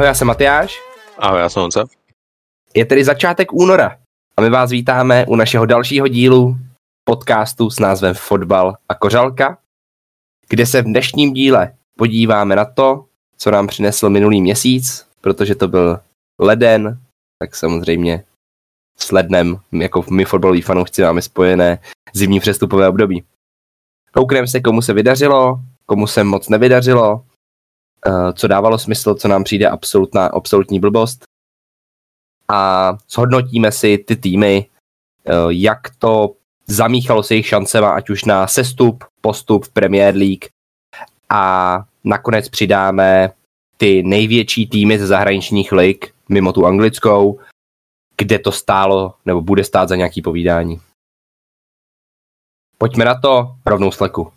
Ahoj, já jsem Matyáš. Ahoj, já jsem Honza. Je tedy začátek února a my vás vítáme u našeho dalšího dílu podcastu s názvem Fotbal a kořalka, kde se v dnešním díle podíváme na to, co nám přinesl minulý měsíc, protože to byl leden, tak samozřejmě s lednem, jako my fotbaloví fanoušci máme spojené zimní přestupové období. Koukneme se, komu se vydařilo, komu se moc nevydařilo, co dávalo smysl, co nám přijde absolutná, absolutní blbost. A zhodnotíme si ty týmy, eh, jak to zamíchalo se jejich šancema, ať už na sestup, postup v Premier League a nakonec přidáme ty největší týmy ze zahraničních lig, mimo tu anglickou, kde to stálo nebo bude stát za nějaký povídání. Pojďme na to rovnou sleku.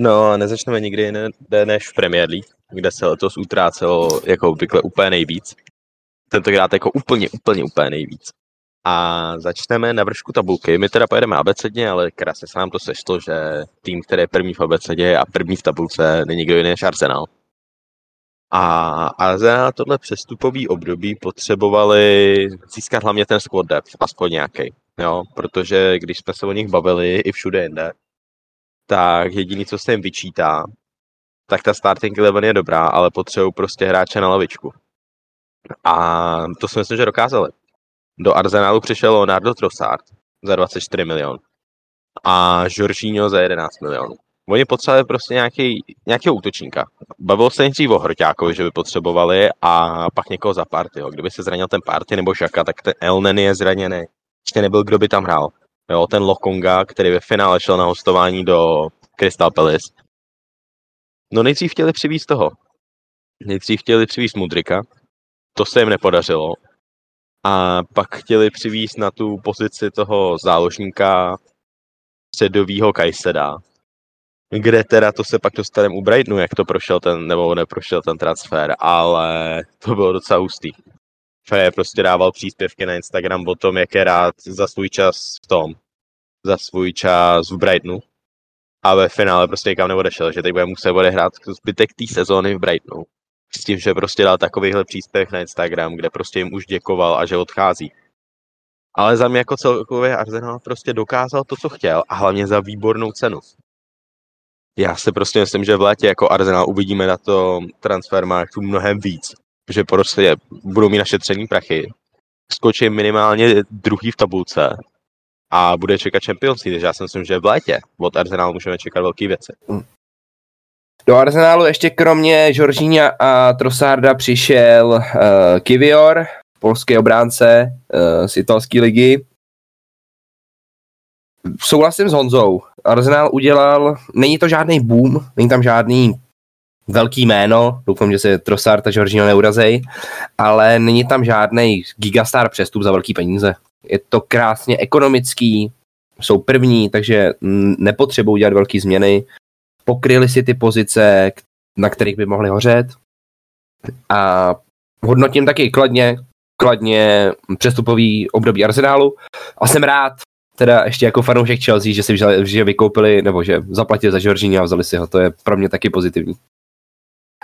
No nezačneme nikdy jiné než v Premier League, kde se letos utrácelo jako obvykle úplně nejvíc. Tentokrát jako úplně, úplně, úplně nejvíc. A začneme na vršku tabulky. My teda pojedeme abecedně, ale krásně se nám to sešlo, že tým, který je první v abecedě a první v tabulce, není nikdo jiný než Arsenal. A Arsenal tohle přestupový období potřebovali získat hlavně ten squad depth, aspoň nějaký. Jo, protože když jsme se o nich bavili i všude jinde, tak jediný, co se jim vyčítá, tak ta starting eleven je dobrá, ale potřebují prostě hráče na lavičku. A to si myslím, že dokázali. Do Arsenalu přišel Leonardo Trossard za 24 milion a Jorginho za 11 milionů. Oni potřebovali prostě nějaký, nějakého útočníka. Bavilo se nejdřív o Hroťákovi, že by potřebovali a pak někoho za party. Jo. Kdyby se zranil ten party nebo Žaka, tak ten Elneny je zraněný. Ještě nebyl, kdo by tam hrál. Jo, ten Lokonga, který ve finále šel na hostování do Crystal Palace. No nejdřív chtěli přivízt toho. Nejdřív chtěli přivízt Mudrika. To se jim nepodařilo. A pak chtěli přivízt na tu pozici toho záložníka středovýho Kajseda, kde teda to se pak dostaneme u Brightonu, jak to prošel ten, nebo neprošel ten transfer, ale to bylo docela hustý. Feje prostě dával příspěvky na Instagram o tom, jak je rád za svůj čas v tom, za svůj čas v Brightonu. A ve finále prostě nikam neodešel, že teď bude muset odehrát zbytek té sezóny v Brightonu. S tím, že prostě dal takovýhle příspěvek na Instagram, kde prostě jim už děkoval a že odchází. Ale za mě jako celkově Arsenal prostě dokázal to, co chtěl a hlavně za výbornou cenu. Já si prostě myslím, že v létě jako Arsenal uvidíme na to transfermarktu mnohem víc, že prostě budou mít našetřený prachy, skočí minimálně druhý v tabulce a bude čekat Champions League, takže já si myslím, že v létě od Arsenalu můžeme čekat velké věci. Do Arsenálu ještě kromě Žoržíňa a Trossarda přišel uh, Kivior, polský obránce uh, z italské ligy. Souhlasím s Honzou. Arsenal udělal, není to žádný boom, není tam žádný velký jméno, doufám, že se Trossard a Jorginho neurazej, ale není tam žádný gigastar přestup za velký peníze. Je to krásně ekonomický, jsou první, takže nepotřebují dělat velké změny. Pokryli si ty pozice, na kterých by mohli hořet. A hodnotím taky kladně, kladně přestupový období Arsenálu a jsem rád, teda ještě jako fanoušek Chelsea, že si vykoupili, nebo že zaplatili za Jorginho a vzali si ho, to je pro mě taky pozitivní.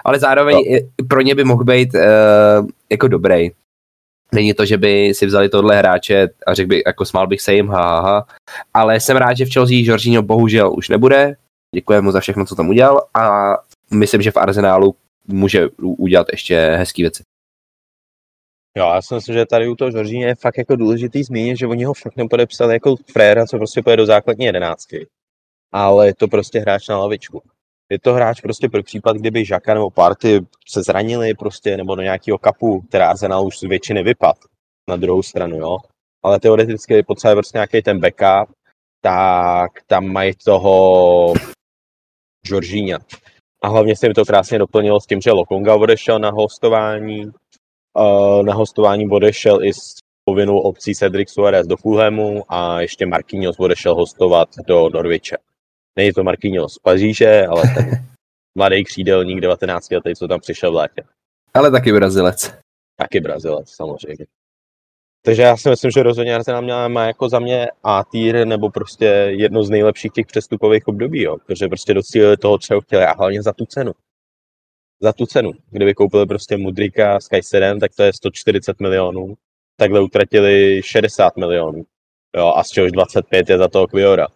Ale zároveň no. pro ně by mohl být uh, jako dobrý. Není to, že by si vzali tohle hráče a řekl by, jako smál bych se jim, ha, ha, ale jsem rád, že v Chelsea Jorginho bohužel už nebude. Děkuji mu za všechno, co tam udělal a myslím, že v Arsenálu může udělat ještě hezký věci. Jo, já si myslím, že tady u toho Žoržíně je fakt jako důležitý zmínit, že oni ho fakt nepodepsali jako fréra, co prostě pojede do základní jedenáctky. Ale je to prostě hráč na lavičku. Je to hráč prostě pro případ, kdyby Žaka nebo Party se zranili prostě, nebo do nějakého kapu, která Arsenal už z většiny vypad na druhou stranu, jo. Ale teoreticky potřebuje prostě nějaký ten backup, tak tam mají toho Žoržíňa. A hlavně se mi to krásně doplnilo s tím, že Lokonga odešel na hostování, na hostování odešel i s povinnou obcí Cedric Suarez do Fulhamu a ještě Marquinhos odešel hostovat do Norviče. Není to Marquinhos z Paříže, ale ten mladý křídelník 19 letý, co tam přišel v létě. Ale taky Brazilec. Taky Brazilec, samozřejmě. Takže já si myslím, že rozhodně Arsenal měla, má jako za mě A tier nebo prostě jedno z nejlepších těch přestupových období, jo. Protože prostě docílili toho, čeho chtěli a hlavně za tu cenu. Za tu cenu. Kdyby koupili prostě Mudrika s Kajserem, tak to je 140 milionů. Takhle utratili 60 milionů. Jo, a z čehož 25 je za toho Kviora.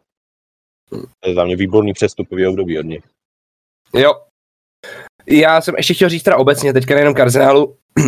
To je za mě výborný přestupový období od nich. Jo. Já jsem ještě chtěl říct teda obecně, teďka nejenom k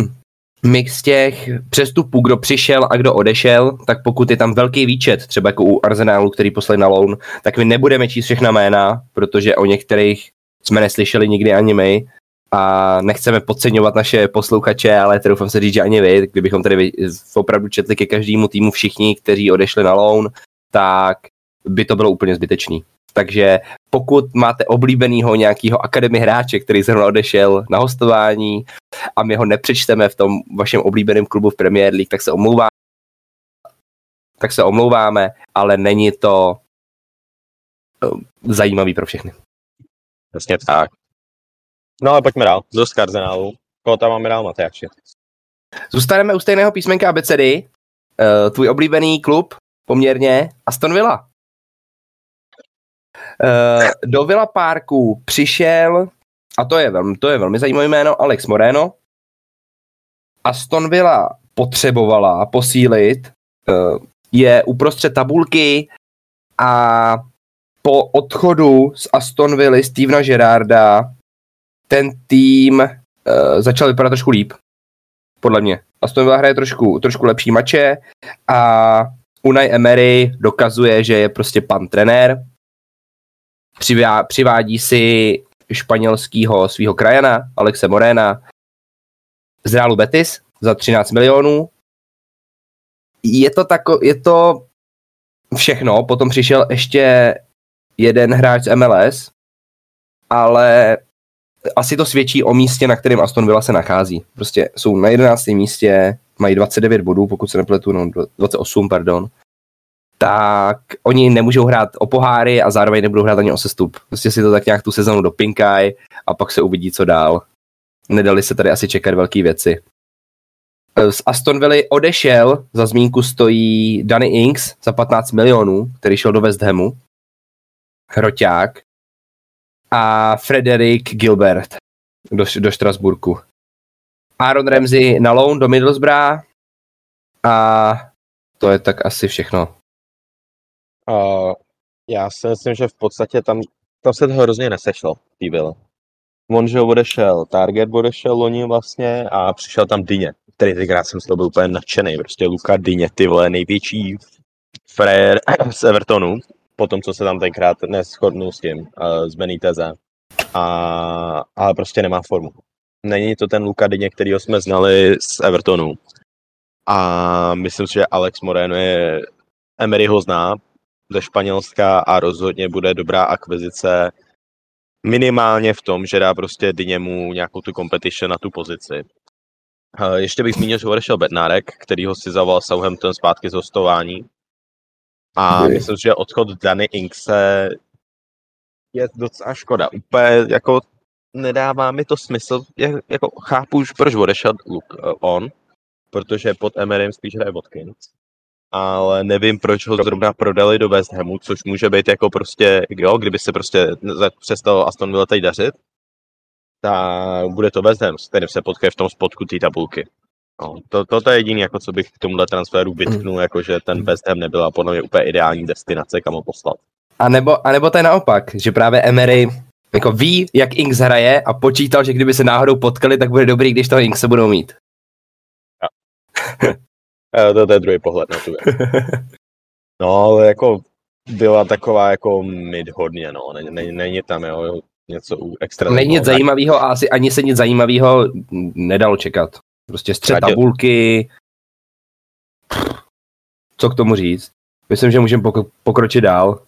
mix těch přestupů, kdo přišel a kdo odešel, tak pokud je tam velký výčet, třeba jako u Arsenálu, který poslali na loan, tak my nebudeme číst všechna jména, protože o některých jsme neslyšeli nikdy ani my a nechceme podceňovat naše posluchače, ale doufám se říct, že ani vy, kdybychom tady opravdu četli ke každému týmu všichni, kteří odešli na loan, tak by to bylo úplně zbytečný. Takže pokud máte oblíbenýho nějakého akademy hráče, který zrovna odešel na hostování a my ho nepřečteme v tom vašem oblíbeném klubu v Premier League, tak se omlouváme. Tak se omlouváme, ale není to eh, zajímavý pro všechny. Jasně tak. No ale pojďme dál. Z Arsenálu. Koho tam máme dál, Matyáši? Zůstaneme u stejného písmenka abecedy. Uh, tvůj oblíbený klub poměrně Aston Villa. Uh, do Villa Parku přišel, a to je, velmi, to je velmi zajímavé jméno, Alex Moreno. Aston Villa potřebovala posílit, uh, je uprostřed tabulky a po odchodu z Aston Villa Stevena Gerarda ten tým uh, začal vypadat trošku líp, podle mě. Aston Villa hraje trošku, trošku lepší mače a Unai Emery dokazuje, že je prostě pan trenér, Přivá, přivádí si španělského svého krajana, Alexe Morena, z Realu Betis za 13 milionů. Je to, tako, je to všechno, potom přišel ještě jeden hráč z MLS, ale asi to svědčí o místě, na kterém Aston Villa se nachází. Prostě jsou na 11. místě, mají 29 bodů, pokud se nepletu, no 28, pardon tak oni nemůžou hrát o poháry a zároveň nebudou hrát ani o sestup. Prostě si to tak nějak tu sezonu dopinkaj a pak se uvidí, co dál. Nedali se tady asi čekat velké věci. Z Aston Villa odešel, za zmínku stojí Danny Inks za 15 milionů, který šel do West Hamu. Hroťák. A Frederick Gilbert do, do Štrasburku. Aaron Ramsey na loan do Middlesbrough a to je tak asi všechno. Uh, já si myslím, že v podstatě tam, tam se to hrozně nesešlo. On, že odešel, Target odešel loni vlastně a přišel tam Dyně, který tenkrát jsem z toho byl úplně nadšený, prostě Luka Dyně, ty vole, největší frér z Evertonu, po tom, co se tam tenkrát neschodnul s tím, uh, z Beniteze. A, ale prostě nemá formu. Není to ten Luka Dyně, kterýho jsme znali z Evertonu. A myslím si, že Alex Moreno je Emery ho zná, ze Španělska a rozhodně bude dobrá akvizice minimálně v tom, že dá prostě Dyněmu nějakou tu competition na tu pozici. Ještě bych zmínil, že odešel Bednárek, který ho si zavolal Southampton zpátky z hostování. A Kdy? myslím, že odchod Dany Inkse je docela škoda. Úplně jako nedává mi to smysl. jako chápu už, proč odešel Luke, uh, on, protože pod Emerem spíš hraje Watkins ale nevím, proč ho zrovna prodali do West Hamu, což může být jako prostě, jo, kdyby se prostě přestal Aston Villa teď dařit, tak bude to West Ham, s kterým se potkají v tom spodku té tabulky. No, to, to, to je jediný, jako co bych k tomuhle transferu vytknul, jako že ten West Ham nebyla podle mě úplně ideální destinace, kam ho poslat. A nebo, a nebo to je naopak, že právě Emery jako ví, jak Inks hraje a počítal, že kdyby se náhodou potkali, tak bude dobrý, když toho Inkse budou mít. Ja. to, to je druhý pohled na tu No, ale jako byla taková jako mid hodně, no. Není, není, není tam, jo, něco extra. Není nic zajímavého a asi ani se nic zajímavého nedalo čekat. Prostě střed tabulky. Co k tomu říct? Myslím, že můžeme pokročit dál.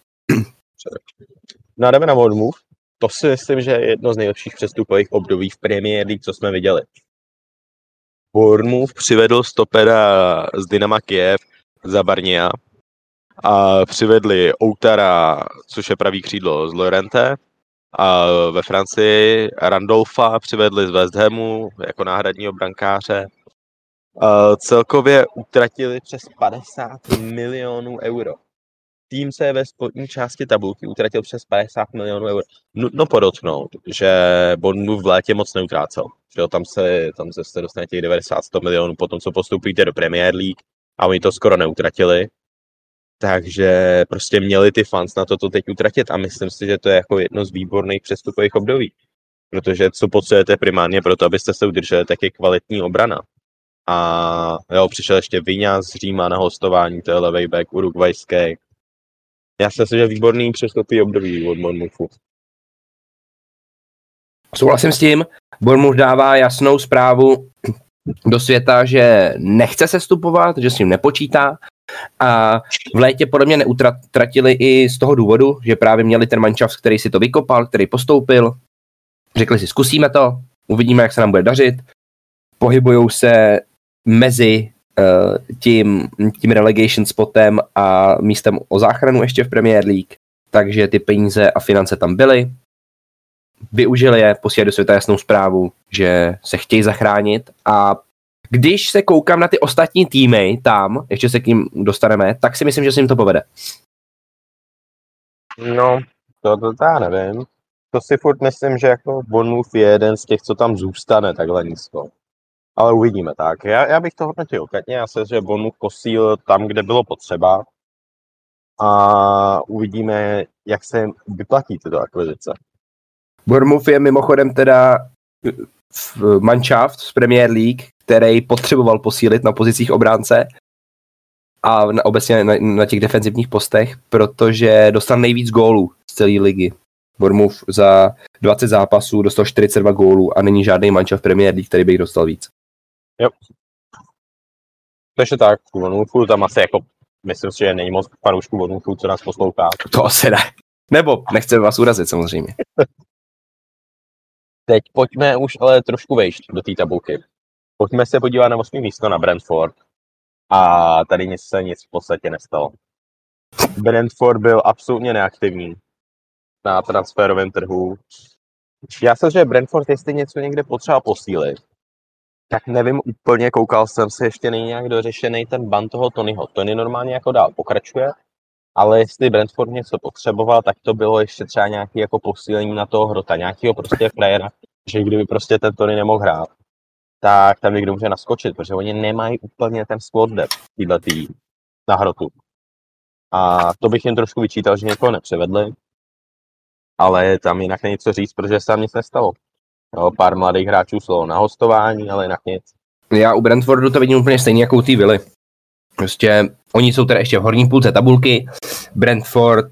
No jdeme na Move. To si myslím, že je jedno z nejlepších přestupových období v Premier League, co jsme viděli. Bournemouth přivedl stopera z Dynama Kiev za Barnia a přivedli Outara, což je pravý křídlo z Lorente, a ve Francii Randolfa přivedli z West Hamu jako náhradního brankáře Uh, celkově utratili přes 50 milionů euro. Tým se ve spodní části tabulky utratil přes 50 milionů euro. Nutno podotknout, že Bournemouth v létě moc neutrácel. Že tam se, tam se jste dostane těch 90-100 milionů potom, co postupíte do Premier League a oni to skoro neutratili. Takže prostě měli ty fans na to, to teď utratit a myslím si, že to je jako jedno z výborných přestupových období. Protože co potřebujete primárně pro to, abyste se udrželi, tak je kvalitní obrana. A jo, přišel ještě Vyňa z Říma na hostování, to je levej back urugvajský. Já si myslím, že výborný přestupový období od Bournemouthu. Souhlasím s tím. Bournemouth dává jasnou zprávu do světa, že nechce se stupovat, že s tím nepočítá. A v létě podle mě neutratili i z toho důvodu, že právě měli ten mančav, který si to vykopal, který postoupil. Řekli si, zkusíme to, uvidíme, jak se nám bude dařit. Pohybují se mezi tím, tím relegation spotem a místem o záchranu ještě v Premier League. Takže ty peníze a finance tam byly. Využili je, posílali do světa jasnou zprávu, že se chtějí zachránit a když se koukám na ty ostatní týmy tam, ještě se k ním dostaneme, tak si myslím, že se jim to povede. No, to, to, já nevím. To si furt myslím, že jako Bournemouth je jeden z těch, co tam zůstane takhle nízko. Ale uvidíme tak. Já, já bych to hodnotil kladně. Já se, že Bournemouth posíl tam, kde bylo potřeba. A uvidíme, jak se vyplatí tyto akvizice. Bournemouth je mimochodem teda v manšaft z Premier League, který potřeboval posílit na pozicích obránce a na, obecně na, na těch defenzivních postech, protože dostal nejvíc gólů z celé ligy. Bournemouth za 20 zápasů dostal 42 gólů a není žádný manča v Premier League, který by jich dostal víc. Jo. Takže tak, Bournemouthu tam asi jako, myslím si, že není moc fanoušků Bournemouthu, co nás poslouchá. To asi ne. Nebo nechceme vás urazit samozřejmě. Teď pojďme už ale trošku vejšť do té tabulky. Pojďme se podívat na 8. místo na Brentford. A tady nic se nic v podstatě nestalo. Brentford byl absolutně neaktivní na transferovém trhu. Já jsem, že Brentford, jestli něco někde potřeba posílit, tak nevím úplně, koukal jsem se, ještě není nějak dořešený ten ban toho Tonyho. Tony normálně jako dál pokračuje, ale jestli Brentford něco potřeboval, tak to bylo ještě třeba nějaké jako posílení na toho hrota, nějakého prostě frajera, že kdyby prostě ten Tony nemohl hrát, tak tam někdo může naskočit, protože oni nemají úplně ten squad depth tý na hrotu. A to bych jim trošku vyčítal, že někoho nepřevedli, ale tam jinak není co říct, protože se tam nic nestalo. Jo, pár mladých hráčů šlo na hostování, ale jinak nic. Já u Brentfordu to vidím úplně stejně jako u té Vily. Prostě oni jsou teda ještě v horní půlce tabulky. Brentford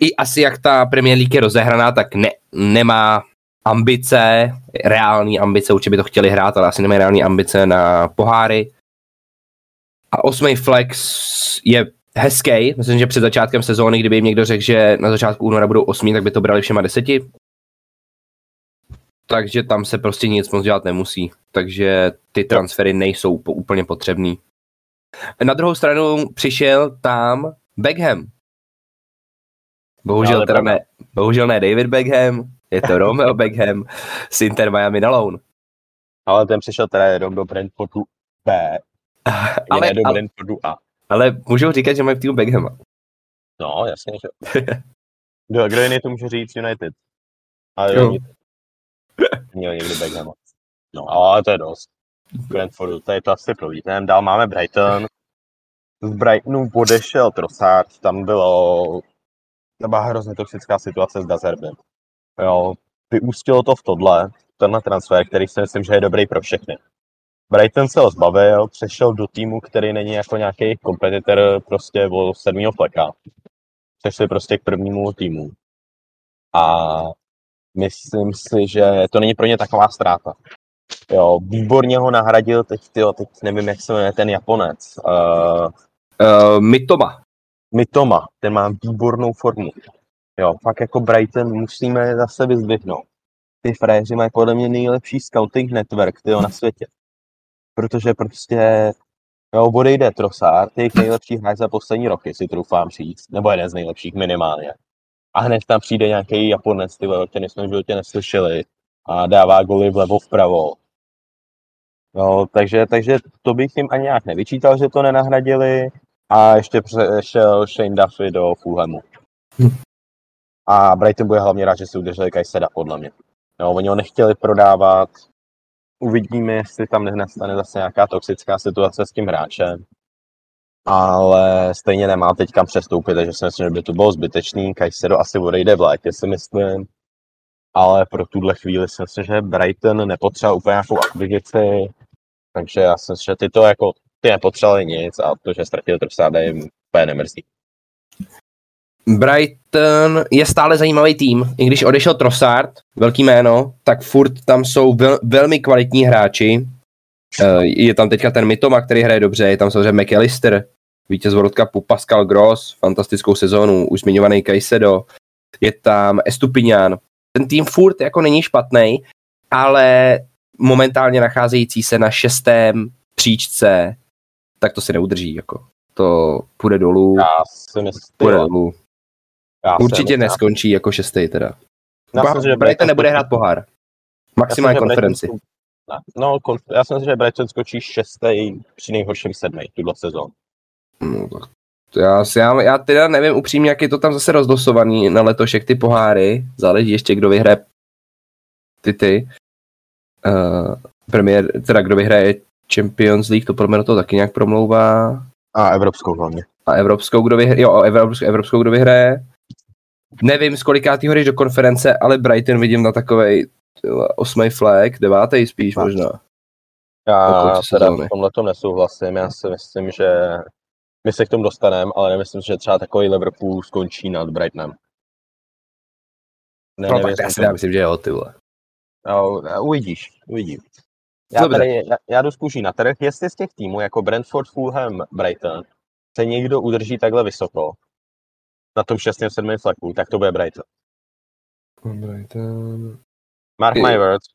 i asi jak ta Premier League je rozehraná, tak ne, nemá ambice, reální ambice, určitě by to chtěli hrát, ale asi nemají reální ambice na poháry. A osmý flex je hezký. Myslím, že před začátkem sezóny, kdyby jim někdo řekl, že na začátku února budou osmí, tak by to brali všema deseti. Takže tam se prostě nic moc dělat nemusí. Takže ty transfery nejsou úplně potřebný. Na druhou stranu přišel tam Beckham. Bohužel, teda ne, bohužel ne David Beckham, je to Romeo Beckham z Inter Miami na loan. Ale ten přišel teda jenom do Brentfordu B, ale, ne do ale, Brentfordu A. Ale můžou říkat, že mají v týmu Beckhama. No, jasně, že. kdo, kdo jiný to může říct United? Ale jo. Měl někdy Beckhama. No, ale to je dost. Brentfordu, to je to asi prolítneme. Dál máme Brighton. Z Brightonu odešel Trossard, tam bylo byla hrozně toxická situace s Dazerbem. Jo, vyústilo to v tohle, tenhle transfer, který si myslím, že je dobrý pro všechny. Brighton se ho zbavil, přešel do týmu, který není jako nějaký kompetitor prostě o sedmého fleka. Přešli prostě k prvnímu týmu. A myslím si, že to není pro ně taková ztráta. Jo, výborně ho nahradil, teď, tyjo, teď nevím, jak se jmenuje ten Japonec. Uh, uh, Mitoma. Mitoma, ten má výbornou formu. Jo, fakt jako Brighton musíme zase vyzdvihnout. Ty fréři mají podle mě nejlepší scouting network tyjo, na světě. Protože prostě jo, odejde Trossard, jejich nejlepší hráč za poslední roky, si troufám říct, nebo jeden z nejlepších minimálně. A hned tam přijde nějaký Japonec, ty o kterém jsme v životě neslyšeli a dává goly vlevo vpravo. No, takže, takže to bych jim ani nějak nevyčítal, že to nenahradili. A ještě šel Shane Duffy do Fulhamu. Hm. A Brighton bude hlavně rád, že si udrželi Kajseda, podle mě. No, oni ho nechtěli prodávat. Uvidíme, jestli tam nastane zase nějaká toxická situace s tím hráčem. Ale stejně nemá teď kam přestoupit, takže si myslím, že by to bylo zbytečný. Kajsedo asi odejde v létě, si myslím. Ale pro tuhle chvíli si myslím, že Brighton nepotřeboval úplně nějakou akvizici. Takže já si myslím, že ty to jako ty nepotřebovali nic a to, že ztratili Trossarda jim úplně nemrzí. Brighton je stále zajímavý tým. I když odešel Trossard, velký jméno, tak furt tam jsou vel, velmi kvalitní hráči. Uh, je tam teďka ten Mitoma, který hraje dobře, je tam samozřejmě McAllister, vítěz World Cupu Pascal Gross, fantastickou sezónu, už zmiňovaný Kajsedo, je tam Estupinian. Ten tým furt jako není špatný, ale momentálně nacházející se na šestém příčce, tak to si neudrží. Jako. To půjde dolů. Já si myslím, půjde dolů. Já Určitě neskončí já. jako šestý teda. Já Brighton nebude hrát pohár. Maximálně konferenci. No, já si myslím, že Brighton skočí šestý při nejhorším sedmý tuhle sezónu. No, tak já, já, já teda nevím upřímně, jak je to tam zase rozdosovaný na letošek ty poháry. Záleží ještě, kdo vyhraje ty ty. Uh, premiér, teda kdo vyhraje Champions League, to pro mě to taky nějak promlouvá. A evropskou hlavně. A evropskou, kdo vyhraje, jo, evropskou, evropskou, kdo vyhraje. Nevím, z kolikátýho jdeš do konference, ale Brighton vidím na takovej osmý flag, devátý spíš možná. Já teda v tomhle to nesouhlasím, já si myslím, že my se k tomu dostaneme, ale nemyslím, že třeba takový Liverpool skončí nad Brightonem. Ne, no tak já si myslím, že jo, ty vole. No, uvidíš, uvidím. Já, tady, já, já jdu na trh, jestli z těch týmů jako Brentford, Fulham, Brighton se někdo udrží takhle vysoko na tom 6. 7. flaku, tak to bude Brighton. Brighton. Mark my words.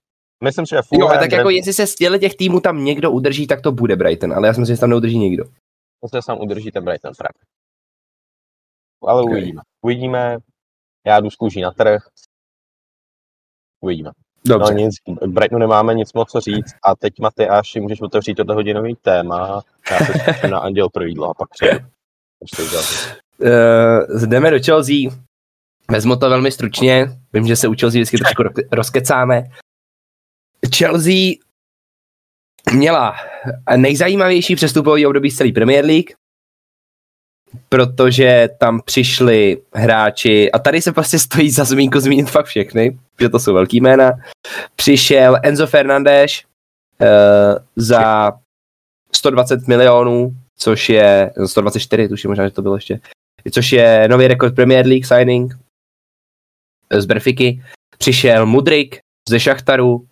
Myslím, že Fulham... Jo, tak jako jestli se z těch týmů tam někdo udrží, tak to bude Brighton, ale já si myslím, že tam neudrží nikdo. Myslím, že tam udrží ten Brighton frak. Ale okay. uvidíme. Uvidíme. Já jdu z na trh. Uvidíme. Dobře. No nic, Brightonu nemáme nic moc co říct a teď až můžeš otevřít toto hodinový téma. Já se na Anděl pro jídlo a pak přejdu. Uh, jdeme do Chelsea. Vezmu to velmi stručně. Vím, že se u Chelsea vždycky trošku rozkecáme. Chelsea měla nejzajímavější přestupový období z celé Premier League protože tam přišli hráči, a tady se prostě stojí za zmínku zmínit fakt všechny, že to jsou velký jména. Přišel Enzo Fernandez uh, za 120 milionů, což je 124, tuším možná, že to bylo ještě, což je nový rekord Premier League signing z Berfiky. Přišel Mudrik ze Šachtaru, uh,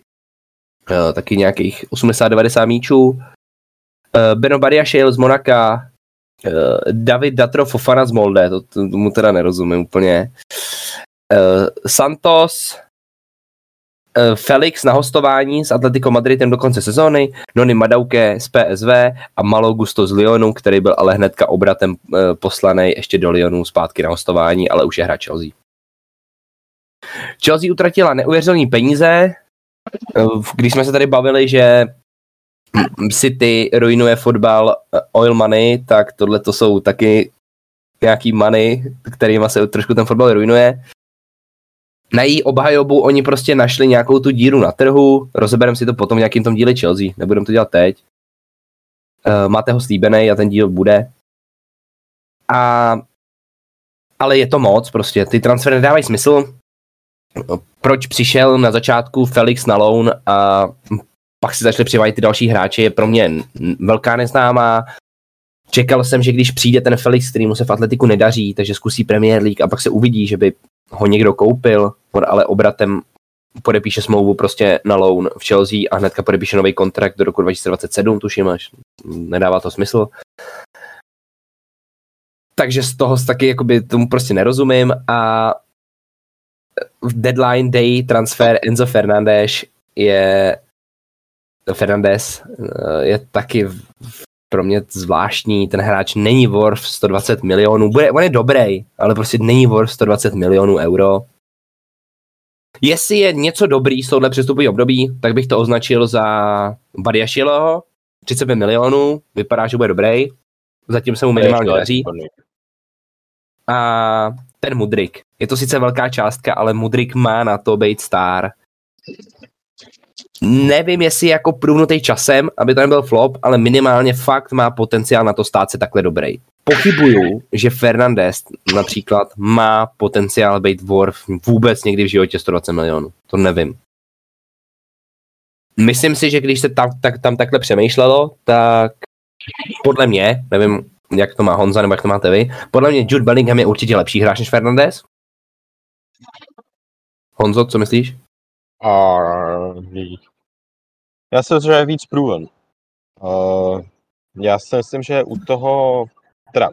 taky nějakých 80-90 míčů. Uh, Beno Badiašil z Monaka, Uh, David Datro Fofana z Molde, to, to, tomu teda nerozumím úplně. Santos, Felix na hostování s Atletico Madridem do konce sezóny, Nony Madauke z PSV a Malo Gusto z Lyonu, který byl ale hnedka obratem poslaný ještě do Lyonu zpátky na hostování, ale už je hra Chelsea. Chelsea utratila neuvěřitelné peníze, když jsme se tady bavili, že City ruinuje fotbal eh, oil money, tak tohle to jsou taky nějaký money, kterýma se trošku ten fotbal ruinuje. Na její obhajobu oni prostě našli nějakou tu díru na trhu, rozebereme si to potom v nějakým tom díle Chelsea, nebudeme to dělat teď. Uh, máte ho slíbený a ten díl bude. A, ale je to moc prostě, ty transfery nedávají smysl. Proč přišel na začátku Felix na loan a pak si začali přivádět ty další hráči, je pro mě velká neznámá. Čekal jsem, že když přijde ten Felix, který mu se v atletiku nedaří, takže zkusí Premier League a pak se uvidí, že by ho někdo koupil, ale obratem podepíše smlouvu prostě na loan v Chelsea a hnedka podepíše nový kontrakt do roku 2027, tuším až. Nedává to smysl. Takže z toho taky jakoby tomu prostě nerozumím a v deadline day transfer Enzo Fernandez je Fernandez eh, je taky pro mě zvláštní, ten hráč není worth 120 milionů, bude, on je dobrý, ale prostě není worth 120 milionů euro. Jestli je něco dobrý z tohle přestupového období, tak bych to označil za Badiašiloho, 35 milionů, vypadá, že bude dobrý, zatím se mu minimálně daří. A ten Mudrik, je to sice velká částka, ale Mudrik má na to být star. Nevím, jestli jako průvnutý časem, aby to nebyl flop, ale minimálně fakt má potenciál na to stát se takhle dobrý. Pochybuju, že Fernandez například má potenciál být worth vůbec někdy v životě 120 milionů. To nevím. Myslím si, že když se tam, tak, tam takhle přemýšlelo, tak podle mě, nevím, jak to má Honza nebo jak to máte vy, podle mě Jude Bellingham je určitě lepší hráč než Fernandez. Honzo, co myslíš? A já si myslím, že je víc proven. Uh, já si myslím, že u toho, teda,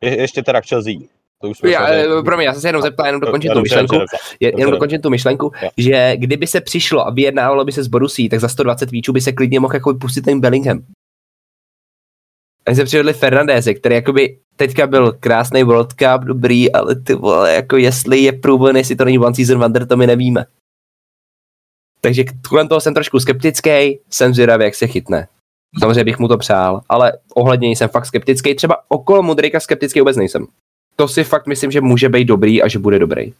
je, ještě teda k Chelsea. To už já, samozřejmě... pro mě, já jsem se jenom zeptal, jenom dokončit tu myšlenku, je, jenom dokončit tu myšlenku, že kdyby se přišlo a vyjednávalo by se z Borusí, tak za 120 víčů by se klidně mohl jako pustit ten Bellingham. A se přivedli Fernandéze, který jakoby teďka byl krásný World Cup, dobrý, ale ty vole, jako jestli je průběh, jestli to není one season wonder, to my nevíme. Takže kolem toho jsem trošku skeptický, jsem zvědavý, jak se chytne. Samozřejmě bych mu to přál, ale ohledně jsem fakt skeptický. Třeba okolo Mudrika skeptický vůbec nejsem. To si fakt myslím, že může být dobrý a že bude dobrý.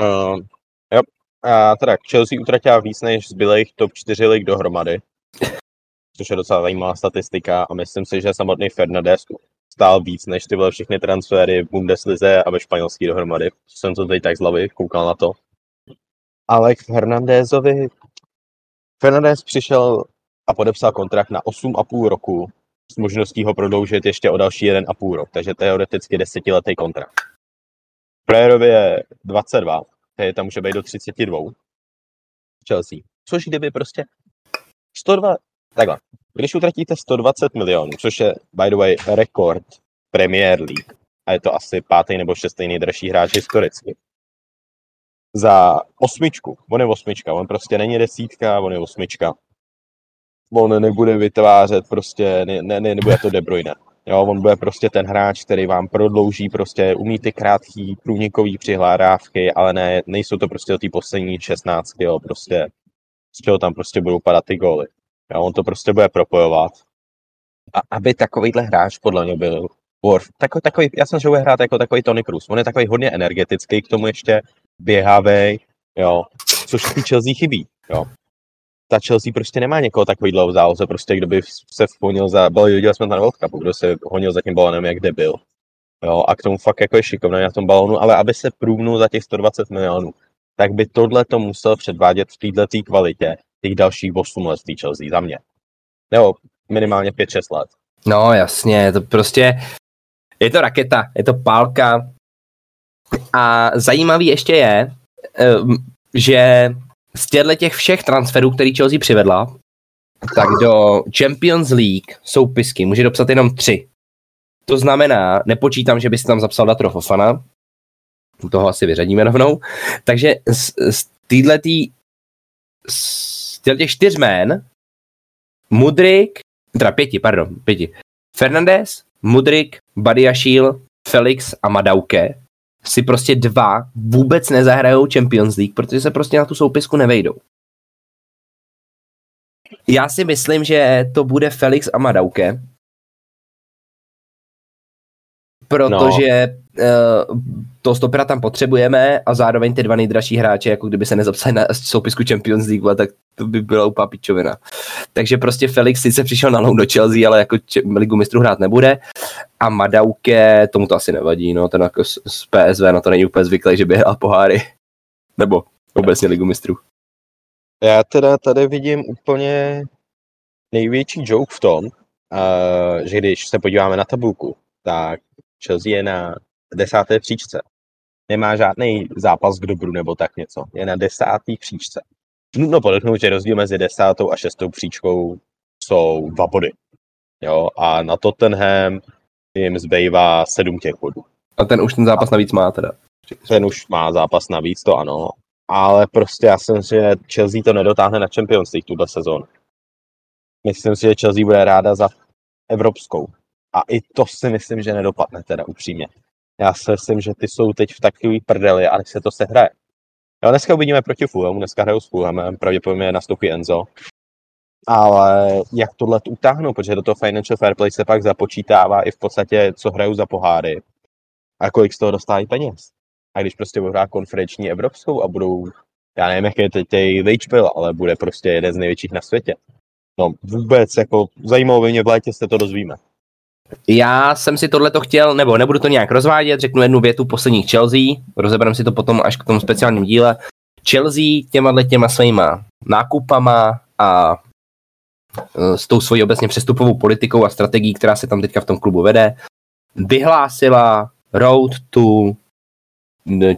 Uh, jo. A teda Chelsea utratila víc než zbylých top 4 lig dohromady. Což je docela zajímavá statistika a myslím si, že samotný Fernandez stál víc než ty všechny transfery v Bundeslize a ve španělský dohromady. Jsem to teď tak z hlavy, koukal na to. Ale k Fernandézovi, Fernandez přišel a podepsal kontrakt na 8,5 roku s možností ho prodloužit ještě o další 1,5 rok, takže teoreticky desetiletý kontrakt. Playerovi je 22, takže tam může být do 32 Chelsea. Což kdyby prostě 102, takhle, když utratíte 120 milionů, což je by the way rekord Premier League, a je to asi pátý nebo šestý nejdražší hráč historicky, za osmičku. On je osmička, on prostě není desítka, on je osmička. On nebude vytvářet prostě, ne, ne, ne nebude to De Bruyne. Jo, on bude prostě ten hráč, který vám prodlouží, prostě umí ty krátký průnikový přihládávky, ale ne, nejsou to prostě ty poslední 16, jo, prostě z čeho tam prostě budou padat ty góly. Jo, on to prostě bude propojovat. A aby takovýhle hráč podle mě byl Worf, takový, takový, já jsem že bude hrát jako takový Tony Cruz. On je takový hodně energetický, k tomu ještě běhavej, jo, což ty Chelsea chybí, jo. Ta Chelsea prostě nemá někoho takovýhle v záloze, prostě kdo by se vhonil za, byl, viděli jsme to na kdo se honil za tím balonem, jak debil. Jo, a k tomu fakt jako je šikovný na tom balonu, ale aby se průvnul za těch 120 milionů, tak by tohle to musel předvádět v této kvalitě těch dalších 8 let v Chelsea za mě. Nebo minimálně 5-6 let. No jasně, to prostě je to raketa, je to pálka, a zajímavý ještě je, ehm, že z těchto těch všech transferů, který Chelsea přivedla, tak do Champions League soupisky může dopsat jenom tři. To znamená, nepočítám, že bys tam zapsal Datro Fofana, toho asi vyřadíme rovnou, takže z, z z těch čtyř jmén, Mudrik, teda pěti, pardon, pěti, Fernandez, Mudrik, Badiašil, Felix a Madauke si prostě dva vůbec nezahrajou Champions League, protože se prostě na tu soupisku nevejdou. Já si myslím, že to bude Felix a Madauke, protože no. Uh, to stopera tam potřebujeme a zároveň ty dva nejdražší hráče, jako kdyby se nezapsali na soupisku Champions League, tak to by byla úplná pičovina. Takže prostě Felix sice přišel na loun do Chelsea, ale jako ligu mistrů hrát nebude a Madauke, tomu to asi nevadí, no, ten jako z, PSV, no to není úplně zvyklý, že by hrál poháry. Nebo obecně ligu mistrů. Já teda tady vidím úplně největší joke v tom, uh, že když se podíváme na tabulku, tak Chelsea je na desáté příčce. Nemá žádný zápas k dobru nebo tak něco. Je na desátý příčce. Nutno podotknout, že rozdíl mezi desátou a šestou příčkou jsou dva body. Jo, a na Tottenham jim zbývá sedm těch bodů. A ten už ten zápas navíc má teda. Ten už má zápas navíc, to ano. Ale prostě já si myslím, že Chelsea to nedotáhne na Champions League tuhle sezónu. Myslím si, že Chelsea bude ráda za evropskou. A i to si myslím, že nedopadne teda upřímně. Já si myslím, že ty jsou teď v takový prdeli a se to sehraje. Jo, dneska uvidíme proti Fulhamu, dneska hrajou s Fulhamem, pravděpodobně nastoupí Enzo. Ale jak tohle utáhnou, protože do toho Financial Fair Play se pak započítává i v podstatě, co hrajou za poháry a kolik z toho dostávají peněz. A když prostě budou hrát konferenční evropskou a budou, já nevím, jak je teď Wage Bill, ale bude prostě jeden z největších na světě. No vůbec, jako zajímalo mě v létě se to dozvíme. Já jsem si tohle to chtěl, nebo nebudu to nějak rozvádět, řeknu jednu větu posledních Chelsea, rozebereme si to potom až k tomu speciálním díle. Chelsea těma těma svýma nákupama a e, s tou svojí obecně přestupovou politikou a strategií, která se tam teďka v tom klubu vede, vyhlásila road to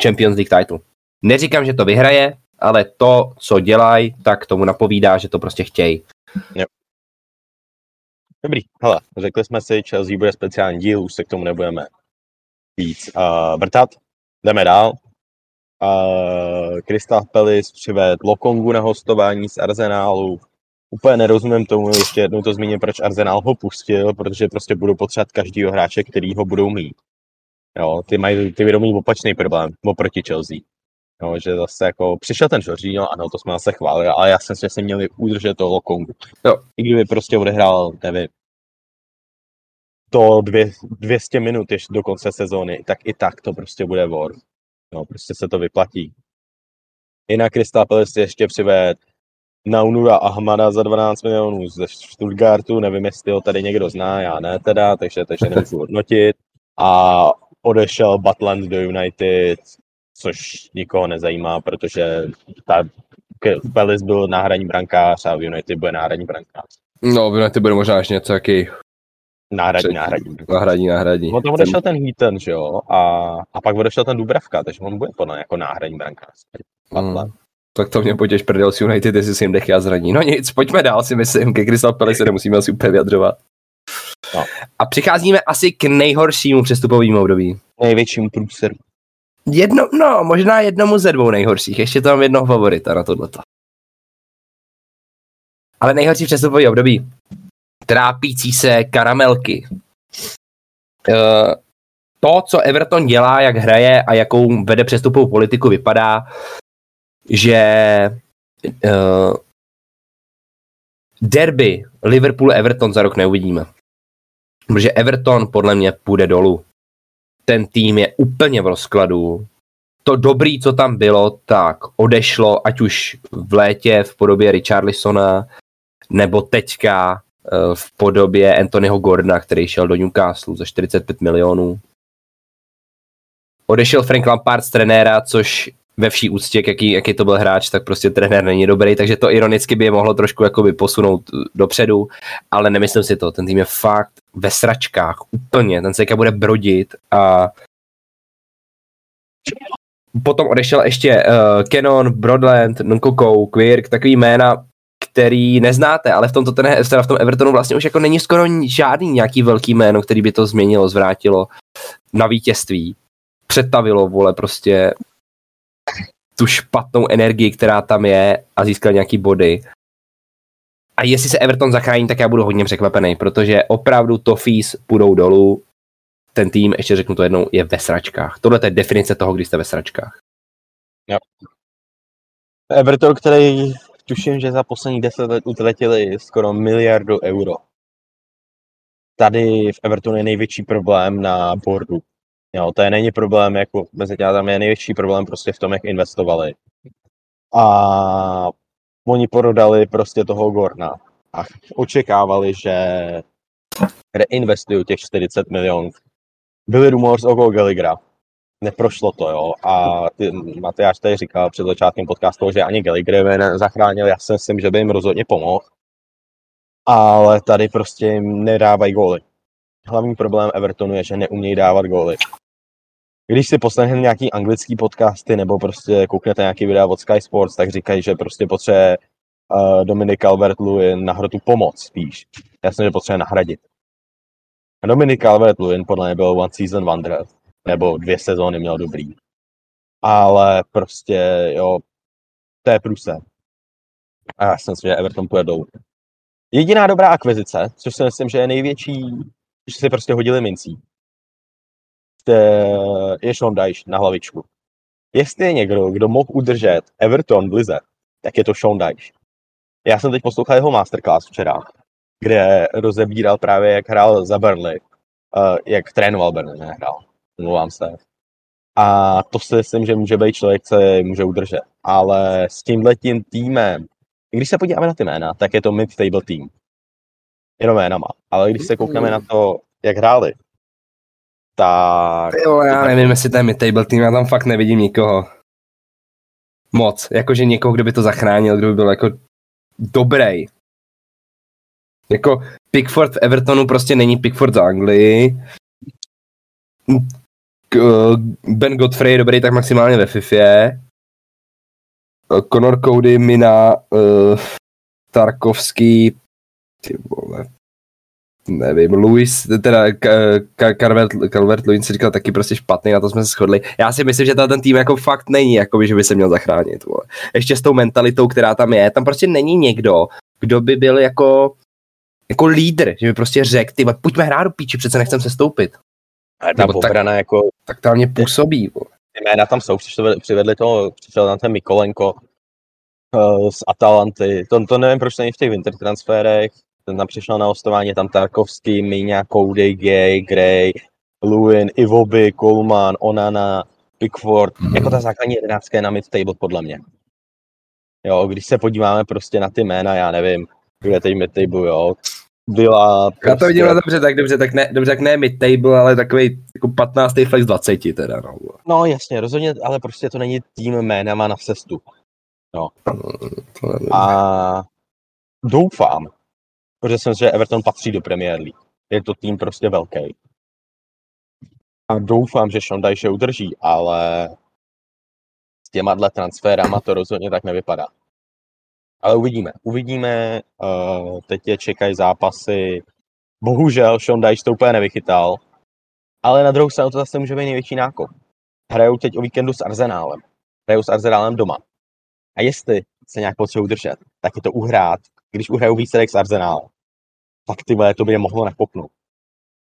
Champions League title. Neříkám, že to vyhraje, ale to, co dělají, tak tomu napovídá, že to prostě chtějí. Yep. Dobrý, hele, řekli jsme si, Chelsea bude speciální díl, už se k tomu nebudeme víc uh, vrtat. Jdeme dál. Uh, Crystal Palace přived Lokongu na hostování z Arsenálu. Úplně nerozumím tomu, ještě jednou to zmíním, proč Arsenal ho pustil, protože prostě budou potřebovat každýho hráče, který ho budou mít. Jo, ty, mají, ty budou mít opačný problém oproti Chelsea. Jo, že zase jako přišel ten Jorginho, ano, to jsme se chválili, ale já jsem si, že měli udržet toho Lokongu. Jo. I kdyby prostě odehrál, nevím, to dvě, 200 minut ještě do konce sezóny, tak i tak to prostě bude vor. No, prostě se to vyplatí. Jinak Crystal Palace ještě přived Naunura Ahmada za 12 milionů ze Stuttgartu, nevím, jestli ho tady někdo zná, já ne teda, takže, takže nemůžu hodnotit. A odešel Butland do United, což nikoho nezajímá, protože ta Palace byl náhradní brankář a v United bude náhradní brankář. No, v United bude možná ještě něco jaký Náhradní, náhradní. Náhradní, náhradní. On tam odešel ten Heaton, že jo, a, a pak odešel ten Dubravka, takže on bude podle jako náhradní brankář. Mm. Tak to mě potěž prdel si United, jestli si jim dechá zraní. No nic, pojďme dál si myslím, ke Crystal Palace se nemusíme asi úplně vyjadřovat. No. A přicházíme asi k nejhoršímu přestupovému období. Největšímu průseru. Jedno, no, možná jednomu ze dvou nejhorších. Ještě tam jednoho favorita na tohleto. Ale nejhorší přestupový období. Trápící se karamelky. Uh, to, co Everton dělá, jak hraje a jakou vede přestupovou politiku, vypadá, že uh, derby Liverpool-Everton za rok neuvidíme. Protože Everton podle mě půjde dolů ten tým je úplně v rozkladu. To dobrý, co tam bylo, tak odešlo, ať už v létě v podobě Richarlisona, nebo teďka eh, v podobě Anthonyho Gordona, který šel do Newcastle za 45 milionů. Odešel Frank Lampard z trenéra, což ve vší úctě, jaký, jaký to byl hráč, tak prostě trenér není dobrý, takže to ironicky by je mohlo trošku jakoby posunout dopředu, ale nemyslím si to, ten tým je fakt ve sračkách, úplně, ten se bude brodit a potom odešel ještě uh, Canon, Broadland, Nkunku, Quirk, takový jména, který neznáte, ale v tomto ten, v tom Evertonu vlastně už jako není skoro žádný nějaký velký jméno, který by to změnilo, zvrátilo na vítězství. Přetavilo, vole, prostě tu špatnou energii, která tam je a získal nějaký body. A jestli se Everton zachrání, tak já budu hodně překvapený, protože opravdu Toffees půjdou dolů, ten tým, ještě řeknu to jednou, je ve sračkách. Tohle je definice toho, kdy jste ve sračkách. Jo. Everton, který tuším, že za poslední deset let utratili skoro miliardu euro. Tady v Evertonu je největší problém na boardu. Jo, to je není problém, jako mezi tam je největší problém prostě v tom, jak investovali. A oni prodali prostě toho Gorna a očekávali, že reinvestují těch 40 milionů. Byly rumors o Galligra. Neprošlo to, jo. A ty, Matyáš tady říkal před začátkem podcastu, že ani Gallagher nezachránil. Já si myslím, že by jim rozhodně pomohl. Ale tady prostě jim nedávají góly. Hlavní problém Evertonu je, že neumějí dávat góly když si poslechnete nějaký anglický podcasty nebo prostě kouknete nějaký videa od Sky Sports, tak říkají, že prostě potřebuje uh, Dominik Calvert-Lewin na tu pomoc spíš. Já jsem, že potřebuje nahradit. A Dominik Calvert-Lewin podle mě byl one season wonder, nebo dvě sezóny měl dobrý. Ale prostě, jo, to je průse. A já jsem si, že Everton půjde dolů. Jediná dobrá akvizice, což si myslím, že je největší, že si prostě hodili mincí, je Sean Dyche na hlavičku. jestli je někdo, kdo mohl udržet Everton blize, tak je to Sean Dyche. Já jsem teď poslouchal jeho masterclass včera, kde rozebíral právě, jak hrál za Burnley, uh, jak trénoval Burnley, nehrál, mluvám se. A to si myslím, že může být člověk, co je může udržet. Ale s tímhle tím týmem, když se podíváme na ty jména, tak je to mid-table tým. Jenom jménama. Ale když se koukneme na to, jak hráli, tak... Jo, já nevím, jestli to je mid-table tým, já tam fakt nevidím nikoho. Moc, jakože někoho, kdo by to zachránil, kdo by byl jako dobrý. Jako Pickford v Evertonu prostě není Pickford z Anglii. Ben Godfrey je dobrý tak maximálně ve FIFA. Conor Cody, Mina, uh, Tarkovský, ty vole, nevím, Louis, teda Calvert, Calvert Lewin si říkal taky prostě špatný, na to jsme se shodli. Já si myslím, že ten tým jako fakt není, jako že by se měl zachránit. Vole. Ještě s tou mentalitou, která tam je, tam prostě není někdo, kdo by byl jako jako lídr, že by prostě řekl, ty pojďme hrát do píči, přece nechcem se stoupit. A ta obrana jako... Tak to mě působí. Vole. Ty jména tam jsou, přivedli toho, přišel na ten Mikolenko uh, z Atalanty, to, to nevím, proč není v těch winter transferech, ten tam přišel na hostování, tam Tarkovský, Míňa, Cody, Gay, Gray, Lewin, Ivoby, Coleman, Onana, Pickford, mm. jako ta základní jedenáctka je na mid-table podle mě. Jo, když se podíváme prostě na ty jména, já nevím, kde je teď mid-table, jo, byla... Prostě... Já to vidím prostě- dobře, tak dobře, tak ne, dobře, tak ne mid-table, ale takový jako 15. flex 20 teda, no. No jasně, rozhodně, ale prostě to není tým jménama na sestup. No. A doufám, protože jsem že Everton patří do Premier League. Je to tým prostě velký. A doufám, že Sean Dyche udrží, ale s těma dle transferama to rozhodně tak nevypadá. Ale uvidíme. Uvidíme, uh, teď je čekají zápasy. Bohužel Sean Dyche to úplně nevychytal, ale na druhou stranu to zase může být největší nákop. Hrajou teď o víkendu s Arzenálem. Hrajou s Arzenálem doma. A jestli se nějak potřebují držet, tak je to uhrát, když uhrajou výsledek s Arzenálem. Tak ty to by je mohlo nakopnout.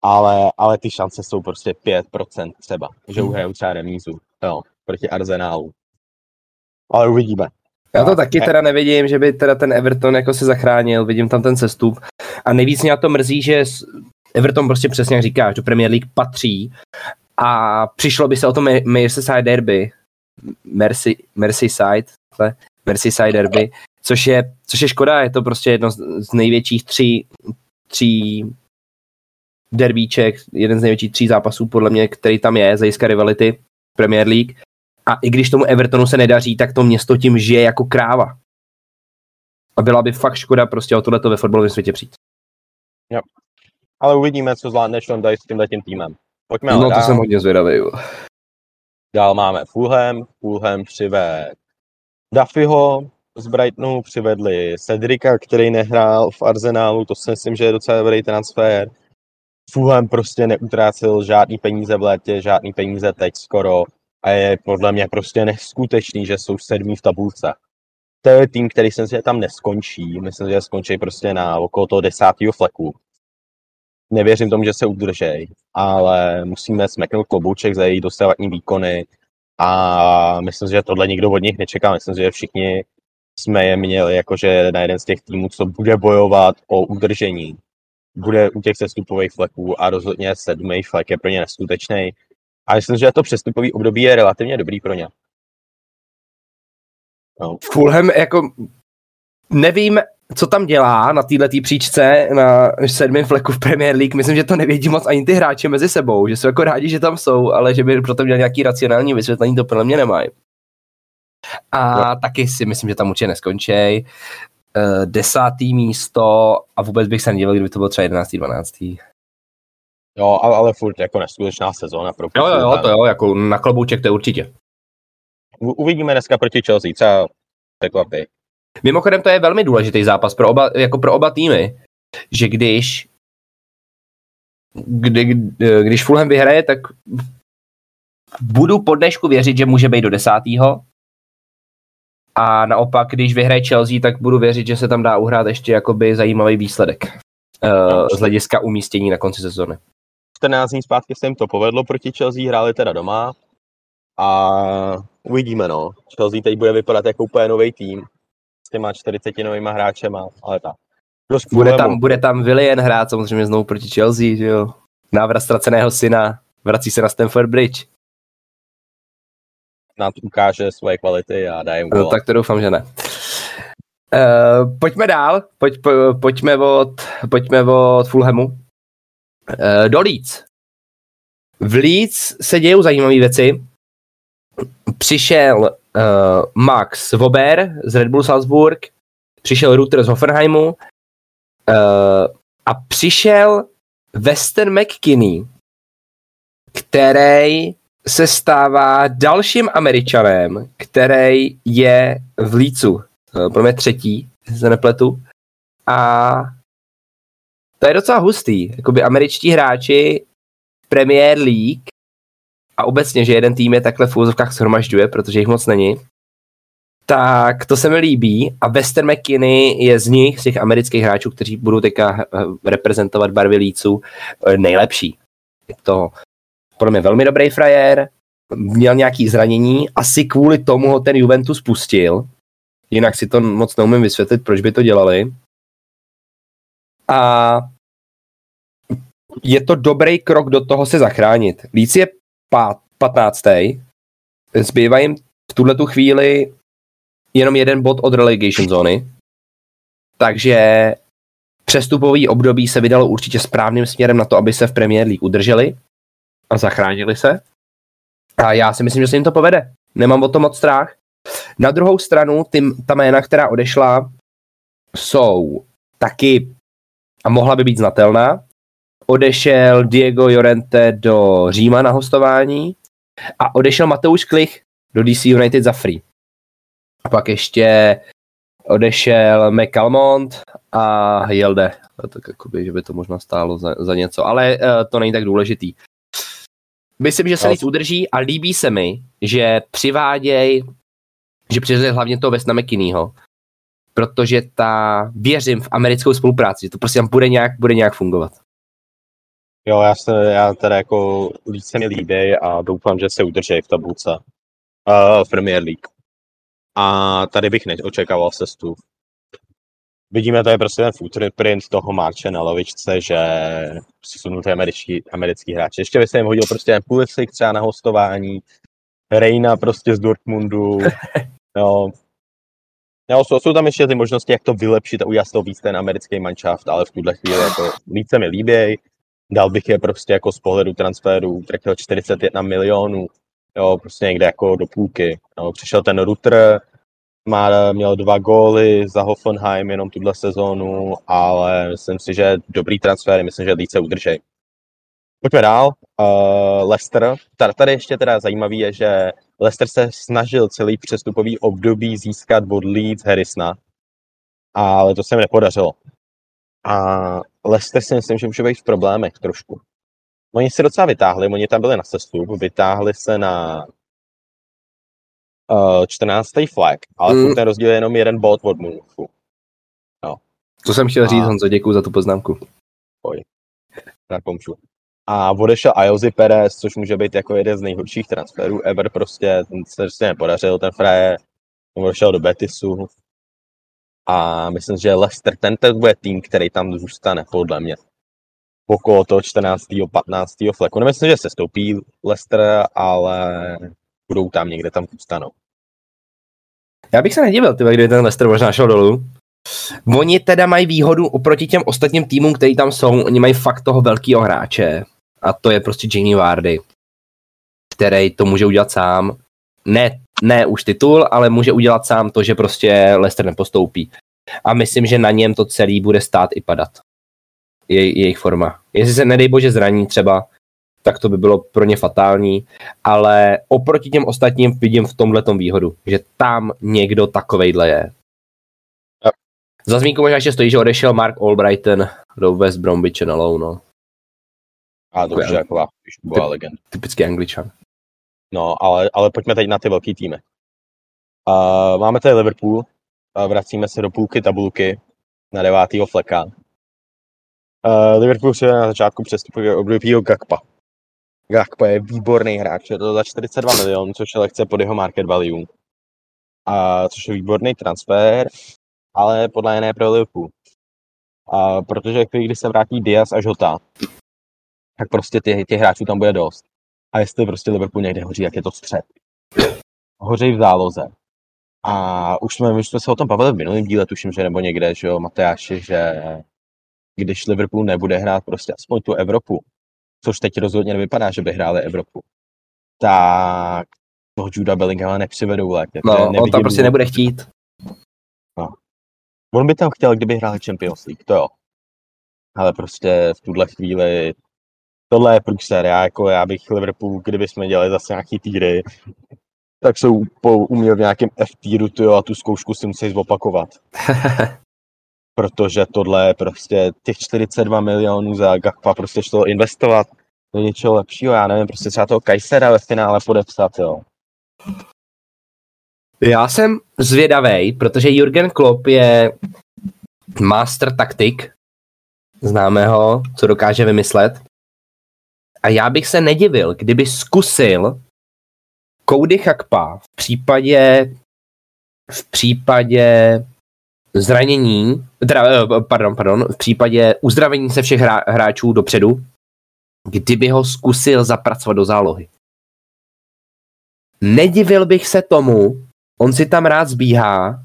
Ale, ale ty šance jsou prostě 5% třeba, že hmm. uhrajou třeba remízu jo, proti Arzenálu. Ale uvidíme. Já to taky teda nevidím, že by teda ten Everton jako se zachránil, vidím tam ten sestup. A nejvíc mě na to mrzí, že Everton prostě přesně jak říkáš, do Premier League patří a přišlo by se o to Merseyside derby, Mercy, Merseyside, Merseyside derby, což je, což je škoda, je to prostě jedno z největších tří, tří derbíček, jeden z největších tří zápasů podle mě, který tam je, z rivality Premier League a i když tomu Evertonu se nedaří, tak to město tím žije jako kráva. A byla by fakt škoda prostě o tohleto ve fotbalovém světě přijít. Jo. Ale uvidíme, co zvládne Sean Dice s tímhle tím týmem. Pojďme No to dál. jsem hodně zvědavý. Jo. Dál máme Fulham. Fulham přived Duffyho z Brightonu, přivedli Cedrika, který nehrál v Arsenálu, to si myslím, že je docela dobrý transfer. Fulham prostě neutrácel žádný peníze v létě, žádný peníze teď skoro a je podle mě prostě neskutečný, že jsou sedmí v tabulce. To je tým, který si že tam neskončí, myslím, že skončí prostě na okolo toho desátého fleku. Nevěřím tomu, že se udržej, ale musíme smeknout klobouček za její dostavátní výkony a myslím, že tohle nikdo od nich nečeká. Myslím, že všichni jsme je měli jakože na jeden z těch týmů, co bude bojovat o udržení. Bude u těch sestupových fleků a rozhodně sedmý flek je pro ně neskutečný a myslím, že to přestupový období je relativně dobrý pro ně. No. Fulham jako nevím, co tam dělá na této příčce na sedmém fleku v Premier League. Myslím, že to nevědí moc ani ty hráči mezi sebou, že jsou jako rádi, že tam jsou, ale že by proto měl nějaký racionální vysvětlení, to podle mě nemají. A no. taky si myslím, že tam určitě neskončí. Uh, desátý místo a vůbec bych se nedíval, kdyby to bylo třeba jedenáctý, dvanáctý. Jo, ale, ale furt jako neskutečná sezóna pro Jo, jo, jo, to jo, jako na klobouček to je určitě. U, uvidíme dneska proti Chelsea, třeba překvapí. Mimochodem to je velmi důležitý zápas pro oba, jako pro oba týmy, že když kdy, když Fulham vyhraje, tak budu po dnešku věřit, že může být do desátého. A naopak, když vyhraje Chelsea, tak budu věřit, že se tam dá uhrát ještě jakoby zajímavý výsledek uh, z hlediska umístění na konci sezóny. 14 dní zpátky se jim to povedlo proti Chelsea, hráli teda doma A uvidíme, no. Chelsea teď bude vypadat jako úplně nový tým s těma 40 novýma hráčema, ale tak. Bude tam, bude tam Willian hrát samozřejmě znovu proti Chelsea, že jo. Návrat ztraceného syna, vrací se na Stamford Bridge. Snad ukáže svoje kvality a dá jim No, tak to doufám, že ne. Uh, pojďme dál, pojď, po, pojďme, od, pojďme od Fulhamu. Uh, do Leeds. V Leeds se dějou zajímavé věci. Přišel uh, Max Wober z Red Bull Salzburg, přišel Rutter z Hoffenheimu uh, a přišel Weston McKinney, který se stává dalším Američanem, který je v Lícu. Pro mě třetí, se nepletu. A to je docela hustý. Jakoby američtí hráči Premier League a obecně, že jeden tým je takhle v úzovkách shromažďuje, protože jich moc není, tak to se mi líbí a Western McKinney je z nich, z těch amerických hráčů, kteří budou teďka eh, reprezentovat barvy Lícu, eh, nejlepší. Je to podle mě velmi dobrý frajer, měl nějaký zranění, asi kvůli tomu ho ten Juventus pustil, jinak si to moc neumím vysvětlit, proč by to dělali. A je to dobrý krok do toho se zachránit. Líc je pát, 15. Zbývá jim v tuhle tu chvíli jenom jeden bod od relegation zóny, takže přestupový období se vydalo určitě správným směrem na to, aby se v Premier League udrželi a zachránili se. A já si myslím, že se jim to povede. Nemám o to moc strach. Na druhou stranu, ty, ta jména, která odešla, jsou taky a mohla by být znatelná. Odešel Diego Llorente do Říma na hostování a odešel Mateusz Klich do DC United za free. A pak ještě odešel McCalmont a Hilde. Tak jakoby, že by to možná stálo za, za něco, ale uh, to není tak důležitý. Myslím, že se No. nic udrží a líbí se mi, že přiváděj, že přiváděj hlavně toho Westna McKinneyho, protože ta, věřím v americkou spolupráci, že to prostě tam bude nějak, bude nějak fungovat. Jo, já, se, já teda jako víc se mi líbí a doufám, že se udrží v tabulce uh, Premier League. A tady bych neočekával sestu. Vidíme, to je prostě ten footprint toho Marče na lovičce, že jsou ty američtí, americký hráči. Ještě by se jim hodil prostě ten Pulisic třeba na hostování, Reina prostě z Dortmundu, jo. Jo, jsou, jsou tam ještě ty možnosti, jak to vylepšit a udělat toho víc ten americký manšaft, ale v tuhle chvíli jako víc se mi líbí. Dal bych je prostě jako z pohledu transferu utratил 41 milionů, jo, prostě někde jako do půlky. Jo. Přišel ten Rutter, má, měl dva góly za Hoffenheim jenom tuhle sezónu, ale myslím si, že dobrý transfer, myslím, že se udržej. Pojďme dál. Uh, Leicester. Tady, tady ještě teda zajímavý je, že Leicester se snažil celý přestupový období získat od Leeds Harrisona, ale to se mi nepodařilo. A Leicester si myslím, že může být v problémech trošku. Oni se docela vytáhli, oni tam byli na sestup, vytáhli se na uh, 14. flag, ale Mm. ten rozdíl je jenom jeden bod od Moonfu. To jsem chtěl říct, A- Honzo, děkuji za tu poznámku. Tak pomůžu. A odešel Ayozi Perez, což může být jako jeden z nejhorších transferů ever prostě, ten se prostě nepodařil, ten fraje, on odešel do Betisu. A myslím, že Leicester, ten, ten bude tým, který tam zůstane, podle mě. Okolo toho 14. 15. fleku. Nemyslím, že se stoupí Leicester, ale budou tam někde, tam zůstanou. Já bych se nedivil, ty, kdyby ten Leicester možná šel dolů. Oni teda mají výhodu oproti těm ostatním týmům, který tam jsou. Oni mají fakt toho velkého hráče. A to je prostě Jamie Vardy, který to může udělat sám. Ne, ne už titul, ale může udělat sám to, že prostě Leicester nepostoupí. A myslím, že na něm to celý bude stát i padat. Je, jejich forma. Jestli se nedej bože zraní třeba, tak to by bylo pro ně fatální, ale oproti těm ostatním vidím v tomhle výhodu, že tam někdo takovejhle je. Za zmínku možná ještě stojí, že odešel Mark Albrighton do West Bromwich na no. A to už je taková šupová legenda. Typický angličan. No, ale, ale pojďme teď na ty velký týmy. Uh, máme tady Liverpool, uh, vracíme se do půlky tabulky na devátýho fleka. Uh, Liverpool se na začátku přestupového období Gakpa. Gakpo je výborný hráč, je to za 42 milionů, což je lehce pod jeho market value. A což je výborný transfer, ale podle jiné pro Liverpool. A protože když se vrátí Diaz a Žota, tak prostě těch, těch hráčů tam bude dost. A jestli prostě Liverpool někde hoří, jak je to střed. Hoří v záloze. A už jsme, už jsme se o tom bavili v minulém díle, tuším, že nebo někde, že jo, Mateáši, že když Liverpool nebude hrát prostě aspoň tu Evropu, což teď rozhodně nevypadá, že by hráli Evropu, tak toho Juda Bellinghama nepřivedou lépe. No, on tam prostě nebude chtít. No. On by tam chtěl, kdyby hráli Champions League, to jo. Ale prostě v tuhle chvíli tohle je průser. Já, jako, já bych Liverpool, kdyby jsme dělali zase nějaký týry, tak jsou po, uměl v nějakém F týru a tu zkoušku si musí zopakovat. Protože tohle je prostě těch 42 milionů za Gakpa prostě šlo investovat do něčeho lepšího, já nevím, prostě třeba toho Kajsera ve finále podepsat, jo. Já jsem zvědavý, protože Jurgen Klopp je master taktik, známe ho, co dokáže vymyslet. A já bych se nedivil, kdyby zkusil Koudy Chakpa v případě v případě zranění, teda, eh, pardon, pardon, v případě uzdravení se všech hra, hráčů dopředu, kdyby ho zkusil zapracovat do zálohy. Nedivil bych se tomu, on si tam rád zbíhá,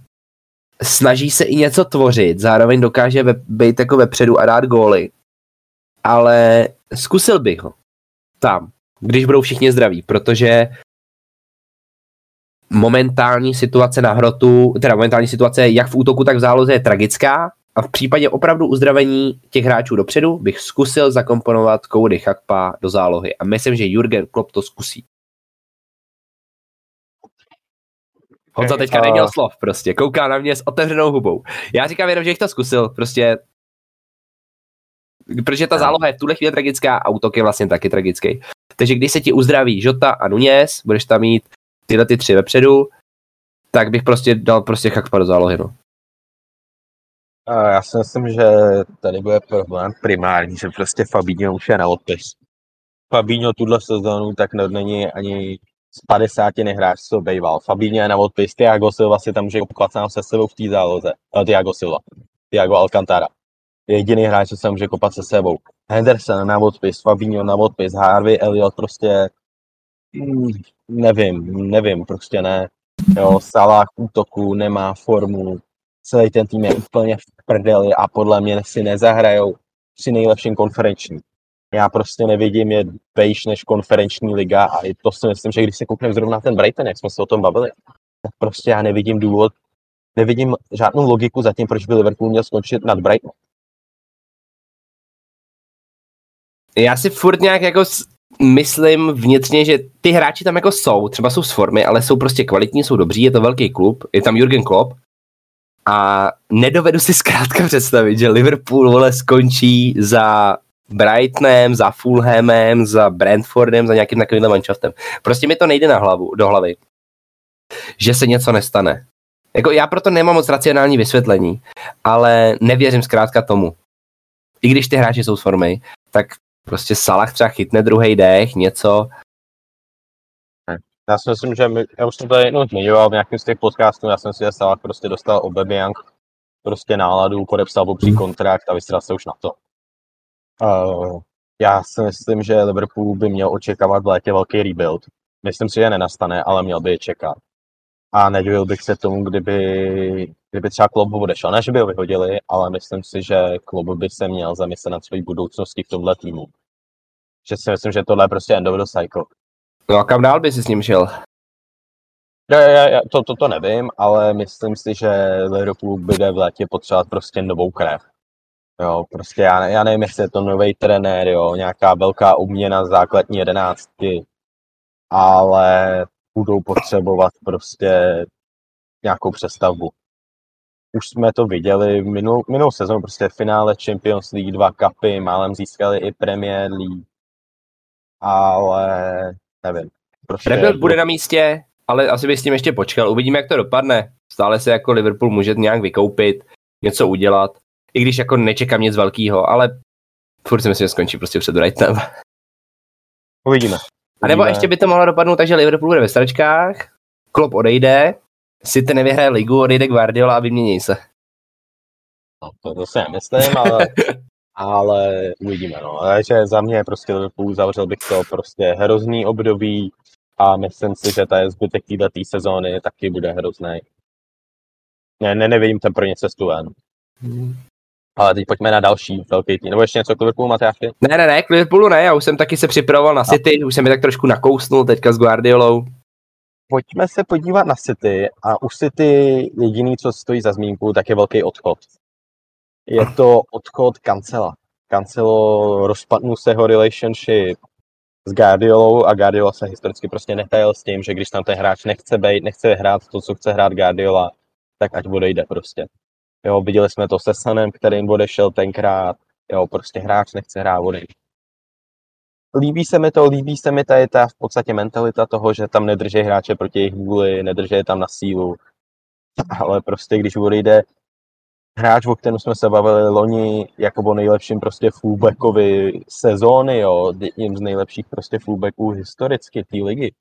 snaží se i něco tvořit, zároveň dokáže ve, být jako vepředu a dát góly, ale zkusil bych ho tam, když budou všichni zdraví, protože momentální situace na hrotu, teda momentální situace jak v útoku, tak v záloze je tragická a v případě opravdu uzdravení těch hráčů dopředu bych zkusil zakomponovat Cody Chakpa do zálohy a myslím, že Jurgen Klopp to zkusí. Honza teďka neměl slov prostě, kouká na mě s otevřenou hubou. Já říkám jenom, že jich to zkusil, prostě protože ta záloha je v tuhle chvíli tragická a útok je vlastně taky tragický. Takže když se ti uzdraví Žota a Nunes, budeš tam mít tyhle ty tři vepředu, tak bych prostě dal prostě Chakpa do zálohy, no. A já si myslím, že tady bude problém primární, že prostě Fabinho už je na odpis. Fabinho tuhle sezónu tak není ani z 50 nehráč, co bejval. Fabinho je na odpis, Tiago Silva si tam může kopat sám se sebou v té záloze. Uh, Tiago Silva, Tiago Alcantara. Je jediný hráč, co se může kopat se sebou. Henderson na odpis, Fabinho na odpis, Harvey Elliot prostě mm, nevím, nevím, prostě ne. Jo, Salah útoku nemá formu, celý ten tým je úplně v prdeli a podle mě si nezahrajou při nejlepším konferenční. Já prostě nevidím je vejš než konferenční liga a i to si myslím, že když se koukneme zrovna ten Brighton, jak jsme se o tom bavili, tak prostě já nevidím důvod, nevidím žádnou logiku za tím, proč by Liverpool měl skončit nad Brighton. Já si furt nějak jako myslím vnitřně, že ty hráči tam jako jsou, třeba jsou z formy, ale jsou prostě kvalitní, jsou dobří, je to velký klub, je tam Jurgen Klopp a nedovedu si zkrátka představit, že Liverpool vole skončí za Brightonem, za Fulhamem, za Brentfordem, za nějakým takovým manšaftem. Prostě mi to nejde na hlavu, do hlavy, že se něco nestane. Jako já proto nemám moc racionální vysvětlení, ale nevěřím zkrátka tomu. I když ty hráči jsou z formy, tak prostě Salah třeba chytne druhý dech, něco. Já si myslím, že my, já už jsem to jednou zmiňoval v nějakém z těch podcastů, já jsem si, že Salah prostě dostal Aubameyang prostě náladu, podepsal obří hmm. kontrakt a vystřel se už na to. Uh, já si myslím, že Liverpool by měl očekávat v létě velký rebuild. Myslím si, že nenastane, ale měl by je čekat. A nedivil bych se tomu, kdyby, kdyby třeba Klopp odešel. Ne, že by ho vyhodili, ale myslím si, že Klopp by se měl zamyslet nad svojí budoucností v tomhle týmu. Že si myslím, že tohle je prostě end of the cycle. No a kam dál by si s ním šel? Já, já, já, to, to, to nevím, ale myslím si, že Liverpool bude v létě potřebovat prostě novou krev. Jo, prostě já, já nevím, jestli je to nový trenér, jo, nějaká velká obměna základní jedenáctky, ale budou potřebovat prostě nějakou přestavbu. Už jsme to viděli minulou, minulou sezónu, prostě v finále Champions League, dva kapy, málem získali i Premier League, ale nevím. Prostě Rebuild bude na místě, ale asi bych s tím ještě počkal. Uvidíme, jak to dopadne. Stále se jako Liverpool může nějak vykoupit, něco udělat. I když jako nečekám nic velkého, ale furt si myslím, že skončí prostě před Brightonem. Uvidíme. A nebo ještě by to mohlo dopadnout tak, že Liverpool bude ve stračkách, Klopp odejde, City nevyhraje ligu, odejde Guardiola a vymění se. No, to, to si nemyslím, ale, ale uvidíme. No. Takže za mě prostě Liverpool zavřel bych to prostě hrozný období a myslím si, že ta zbytek této sezóny taky bude hrozný. Ne, ne, nevidím tam pro ně cestu ven. Ale teď pojďme na další velký tým. Nebo ještě něco k Liverpoolu, Matyáši? Ne, ne, ne, k Liverpoolu ne, já už jsem taky se připravoval na City, už jsem mi tak trošku nakousnul teďka s Guardiolou. Pojďme se podívat na City a u City jediný, co stojí za zmínku, tak je velký odchod. Je to odchod Cancela. Cancelo rozpadnul se jeho relationship s Guardiolou a Guardiola se historicky prostě netajil s tím, že když tam ten hráč nechce být, nechce hrát to, co chce hrát Guardiola, tak ať odejde prostě. Jo, viděli jsme to se Sanem, kterým odešel tenkrát, jo, prostě hráč nechce hrát, odejde. Líbí se mi to, líbí se mi tady ta v podstatě mentalita toho, že tam nedrží hráče proti jejich vůli, nedrží je tam na sílu, ale prostě když odejde hráč, o kterém jsme se bavili loni, jako o nejlepším prostě fullbackovi sezóny, jo, jedním z nejlepších prostě fullbacků historicky té ligy.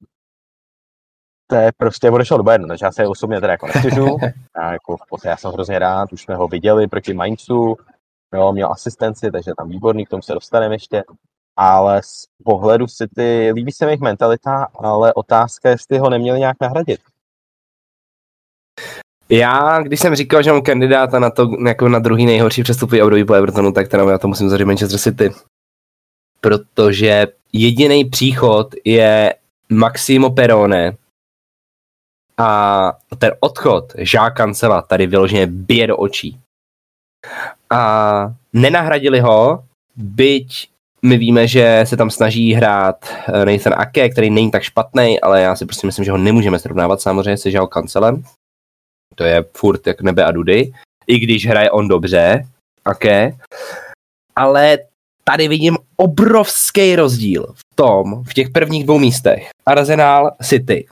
Prostě odešel do Bayernu, takže já se osobně teda jako nestěžu. Já, jako, v podstatě já jsem hrozně rád, už jsme ho viděli proti Mainzu, jo, měl asistenci, takže tam výborný, k tomu se dostaneme ještě. Ale z pohledu City líbí se mi jejich mentalita, ale otázka je, jestli ho neměli nějak nahradit. Já, když jsem říkal, že mám kandidáta na to, jako na druhý nejhorší přestupový období po Evertonu, tak teda já to musím zařadit Manchester City. Protože jediný příchod je Maximo Perone a ten odchod Žák Cancela tady vyloženě bije do očí. A nenahradili ho, byť my víme, že se tam snaží hrát eh, Nathan Ake, který není tak špatný, ale já si prostě myslím, že ho nemůžeme srovnávat samozřejmě se Žao Cancelem. To je furt jak nebe a dudy. I když hraje on dobře, Ake. Ale tady vidím obrovský rozdíl v tom, v těch prvních dvou místech. Arsenal City.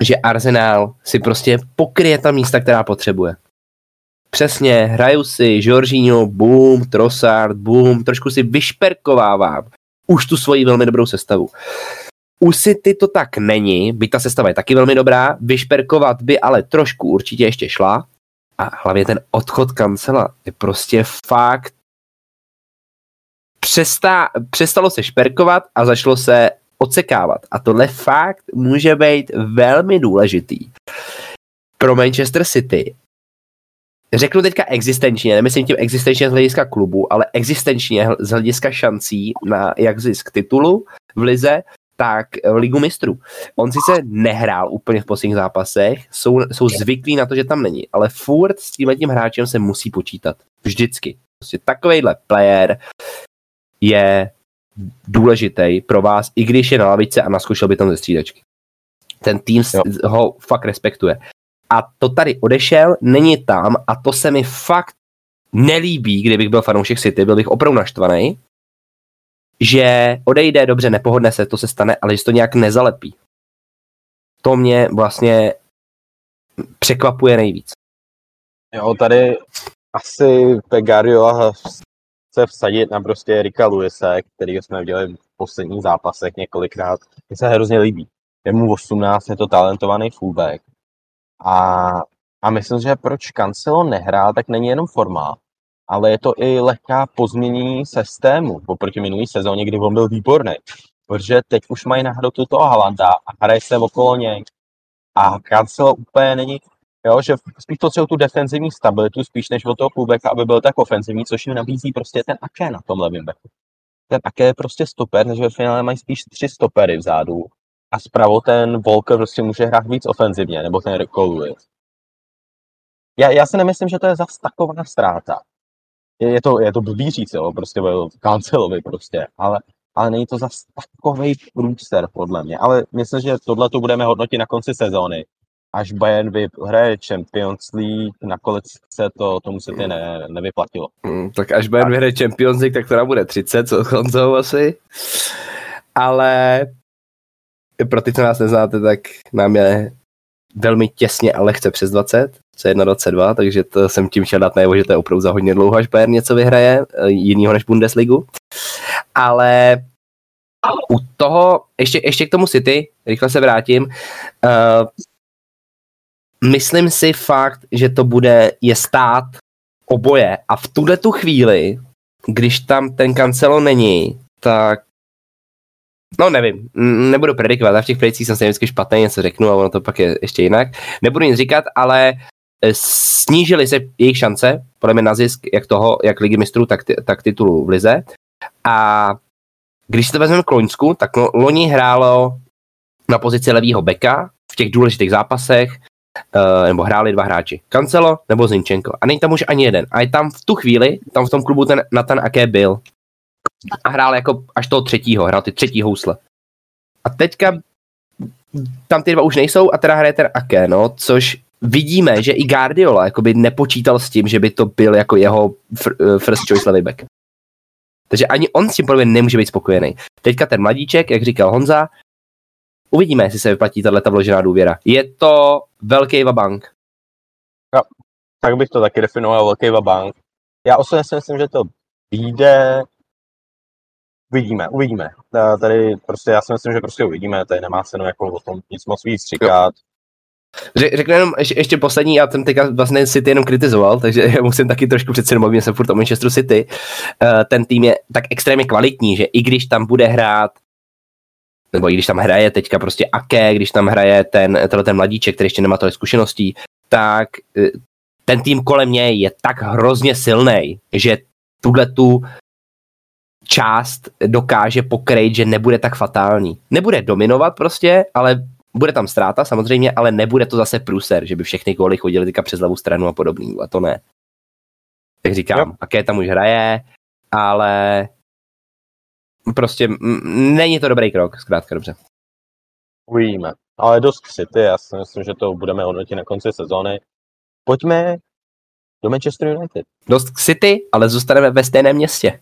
Že Arsenal si prostě pokryje ta místa, která potřebuje. Přesně, hraju si Jorginho, boom, Trossard, boom, trošku si vyšperkovávám už tu svoji velmi dobrou sestavu. U City to tak není, byť ta sestava je taky velmi dobrá, vyšperkovat by ale trošku určitě ještě šla a hlavně ten odchod kancela je prostě fakt přestá, přestalo se šperkovat a začalo se odsekávat. A tohle fakt může být velmi důležitý pro Manchester City. Řeknu teďka existenčně, nemyslím tím existenčně z hlediska klubu, ale existenčně z hlediska šancí na jak zisk titulu v lize, tak v ligu mistrů. On sice nehrál úplně v posledních zápasech, jsou, jsou zvyklí na to, že tam není, ale furt s tímhle tím hráčem se musí počítat. Vždycky. Prostě takovejhle player je důležitý pro vás, i když je na lavice a naskočil by tam ze střídačky. Ten tým jo. ho fakt respektuje. A to tady odešel, není tam a to se mi fakt nelíbí, kdybych byl fanoušek City, byl bych opravdu naštvaný, že odejde, dobře, nepohodne se, to se stane, ale že to nějak nezalepí. To mě vlastně překvapuje nejvíc. Jo, tady asi Pegario chce vsadit na prostě Rika Luise, který jsme viděli v posledních zápasech několikrát. Mně se hrozně líbí. Je mu 18, je to talentovaný fullback. A, a myslím, že proč Cancelo nehrál, tak není jenom forma, ale je to i lehká pozměnění systému oproti minulý sezóně, kdy on byl výborný. Protože teď už mají na hrotu toho Halanda a hraje se okolo něj. A Cancelo úplně není, jo, že spíš to tu defenzivní stabilitu, spíš než od toho fullbacka, aby byl tak ofenzivní, což jim nabízí prostě ten Ake na tom levém backu. Ten Ake je prostě stoper, než ve finále mají spíš tři stopery vzadu. A zpravo ten Volker prostě může hrát víc ofenzivně, nebo ten Recall já, já si nemyslím, že to je zas taková ztráta je, je, to, je to blbý říct, jo, prostě byl kancelovi prostě, ale, ale není to zas takový průster, podle mě. Ale myslím, že tohle to budeme hodnotit na konci sezóny. Až Bayern vyhraje Champions League, nakonec se to tomu se ty ne, nevyplatilo. Hmm, tak až Bayern vyhraje Champions League, tak to bude 30, co Honzou asi. Ale pro ty, co nás neznáte, tak nám je velmi těsně a lehce přes 20, C1-22, takže to jsem tím chtěl dát najevo, že to je opravdu za hodně dlouho, až Bayern něco vyhraje, jinýho než Bundesligu. Ale U toho, ještě, ještě k tomu City, rychle se vrátím, uh, myslím si fakt, že to bude je stát oboje a v tuhle tu chvíli, když tam ten kancelo není, tak No nevím, nebudu predikovat, já v těch predikcích jsem se vždycky špatný, něco řeknu a ono to pak je ještě jinak. Nebudu nic říkat, ale eh, snížily se jejich šance, podle mě na zisk, jak toho, jak ligy mistrů, tak, tak titulu v lize. A když si to vezmeme k Loňsku, tak loni hrálo na pozici levýho beka v těch důležitých zápasech, uh, nebo hráli dva hráči, Cancelo nebo Zinčenko. A není tam už ani jeden. A je tam v tu chvíli, tam v tom klubu ten Nathan Aké byl. A hrál jako až toho třetího, hrál ty třetí housle. A teďka tam ty dva už nejsou a teda hraje ten Aké, no, což vidíme, že i Guardiola jakoby nepočítal s tím, že by to byl jako jeho fr- eh, first choice levý back. Takže ani on s tím podle nemůže být spokojený. Teďka ten mladíček, jak říkal Honza, uvidíme, jestli se vyplatí tato vložená důvěra. Je to velký vabank. Jo, tak bych to taky definoval, velký vabank. Já osobně si myslím, že to vyjde, Uvidíme, uvidíme. Tady prostě, já si myslím, že prostě uvidíme, tady nemá cenu jako o tom nic moc víc říkat. Řeknu jenom ještě, ještě poslední, já jsem teďka vlastně City jenom kritizoval, takže musím taky trošku přece jenom se furt o Manchesteru City. Uh, ten tým je tak extrémně kvalitní, že i když tam bude hrát nebo i když tam hraje teďka prostě Ake, když tam hraje ten, ten mladíček, který ještě nemá tohle zkušeností, tak eh, ten tým kolem něj je tak hrozně silný, že tuhle tu část dokáže pokrejt, že nebude tak fatální. Nebude dominovat prostě, ale bude tam ztráta samozřejmě, ale nebude to zase průser, že by všechny góly chodily teďka přes levou stranu a podobný, a to ne. Tak říkám, yep. Aké tam už hraje, ale prostě není to dobrý krok, zkrátka dobře. Uvidíme. Ale dost City, já si myslím, že to budeme hodnotit na konci sezóny. Pojďme do Manchester United. Dost k City, ale zůstaneme ve stejném městě.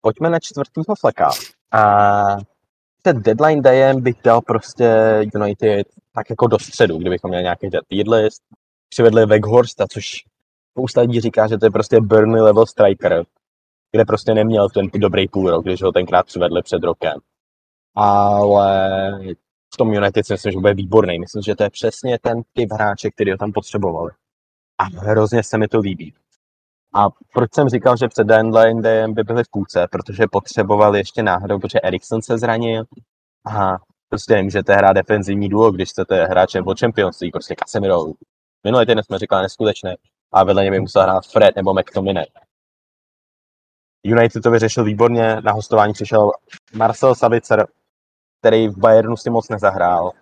Pojďme na čtvrtýho fleka. A před deadline dayem bych dal prostě United tak jako do středu, kdybychom měli nějaký tier list. Přivedli Weghorsta, což spousta lidí říká, že to je prostě Burnley level striker, kde prostě neměl ten dobrý půl rok, když ho tenkrát přivedli před rokem. Ale v tom United si myslím, že bude výborný. Myslím, že to je přesně ten typ hráče, který ho tam potřebovali. A hrozně se mi to líbí. A proč jsem říkal, že před deadline by byli v půlce? Protože potřebovali ještě náhodou, protože Erikson se zranil a prostě nemůžete hrát defenzivní duo, když chcete hrát nebo Champions League, prostě Casemiro. Minulý týden jsme říkali neskutečné a vedle něj by musel hrát Fred nebo McTominay. United to vyřešil výborně, na hostování přišel Marcel Savicer, který v Bayernu si moc nezahrál.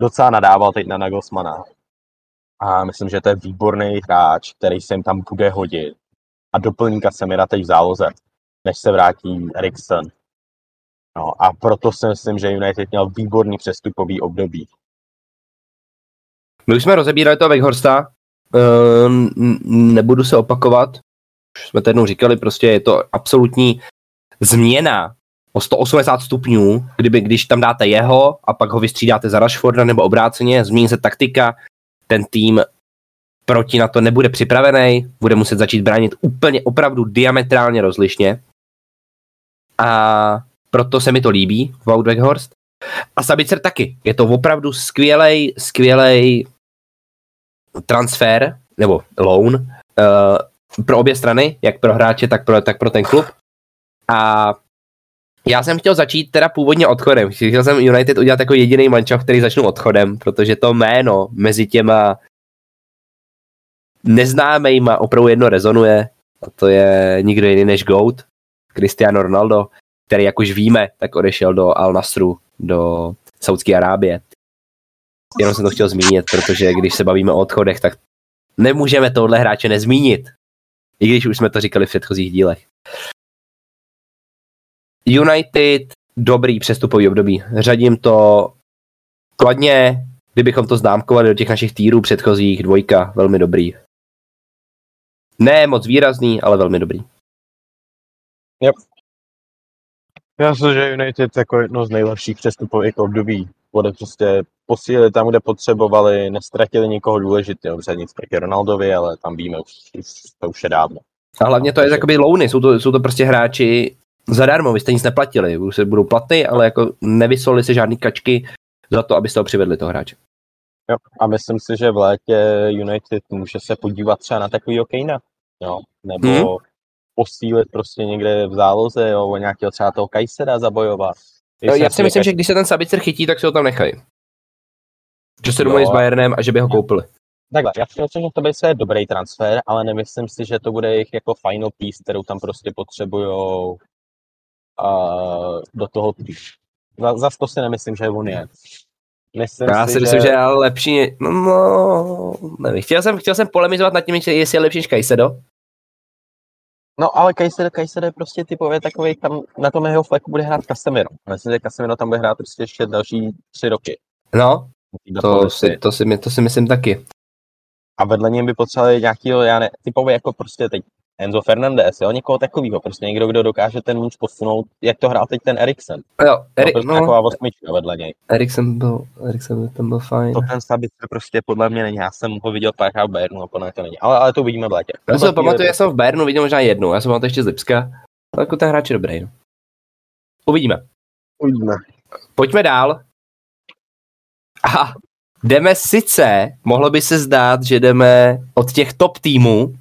Docela nadával teď na Nagelsmana. A myslím, že to je výborný hráč, který se jim tam bude hodit. A doplní Casemira teď v záloze, než se vrátí Eriksen. No, a proto si myslím, že United měl výborný přestupový období. My už jsme rozebírali toho Weghorsta, ehm, nebudu se opakovat, jsme to jednou říkali, prostě je to absolutní změna o 180 stupňů, kdyby, když tam dáte jeho a pak ho vystřídáte za Rashforda nebo obráceně, změní se taktika, ten tým proti na to nebude připravený, bude muset začít bránit úplně opravdu diametrálně rozlišně. A proto se mi to líbí, Wout Weghorst. A Sabicer taky. Je to opravdu skvělej, skvělej transfer, nebo loan, uh, pro obě strany, jak pro hráče, tak pro, tak pro ten klub. A já jsem chtěl začít teda původně odchodem. Chtěl jsem United udělat jako jediný mančov, který začnu odchodem, protože to jméno mezi těma neznámejma opravdu jedno rezonuje. A to je nikdo jiný než GOAT, Cristiano Ronaldo, který, jak už víme, tak odešel do Al Nasru, do Saudské Arábie. Jenom jsem to chtěl zmínit, protože když se bavíme o odchodech, tak nemůžeme tohle hráče nezmínit. I když už jsme to říkali v předchozích dílech. United, dobrý přestupový období. Řadím to kladně, kdybychom to známkovali do těch našich týrů předchozích, dvojka, velmi dobrý. Ne moc výrazný, ale velmi dobrý. Yep. Já myslím, že United jako jedno z nejlepších přestupových období. Bude prostě posílit tam, kde potřebovali, nestratili nikoho důležitého, protože nic proti Ronaldovi, ale tam víme, už, už to už je dávno. A hlavně to je jakoby louny, jsou to, jsou to prostě hráči, zadarmo, vy jste nic neplatili, už se budou platy, ale jako nevysoli se žádný kačky za to, abyste ho přivedli toho hráče. Jo. A myslím si, že v létě United může se podívat třeba na takový Kejna, jo, nebo hmm. posílit prostě někde v záloze, jo, o nějakého třeba toho Kajsera zabojovat. Jo, já si myslím, že když se ten Sabicer chytí, tak si ho tam nechají. Že se domluví s a- Bayernem a že by ho koupili. Takhle, já si myslím, že to by se dobrý transfer, ale nemyslím si, že to bude jejich jako final piece, kterou tam prostě potřebujou uh, do toho týmu. Za, zas to si nemyslím, že on je. Myslím Já si myslím, že je ale lepší, no, no nevím. Chtěl jsem, chtěl jsem polemizovat nad tím, jestli je lepší než Kajsedo. No ale Kajser, Kajser je prostě typově takový, tam na tom jeho fleku bude hrát Casemiro. Myslím, že Casemiro tam bude hrát prostě ještě další tři roky. No, to si, to, si, to si myslím taky. A vedle něj by potřebovali nějakýho, já ne, typově jako prostě teď Enzo Fernandez, jo, někoho takového, prostě někdo, kdo dokáže ten míč posunout, jak to hrál teď ten Eriksen. Jo, Eri, Eri, prostě no, taková osmička vedle něj. Eriksen byl, Eriksen tam byl fajn. To ten Sabitzer prostě podle mě není, já jsem ho viděl párkrát v Bayernu a podle mě to není, ale, ale to uvidíme v létě. Já chvíli pamatuju, já jsem v Bayernu viděl možná jednou, já jsem ho to ještě z Lipska. Ale jako ten hráč je dobrý. No. Uvidíme. Uvidíme. Pojďme dál. Aha, jdeme sice, mohlo by se zdát, že jdeme od těch top týmů,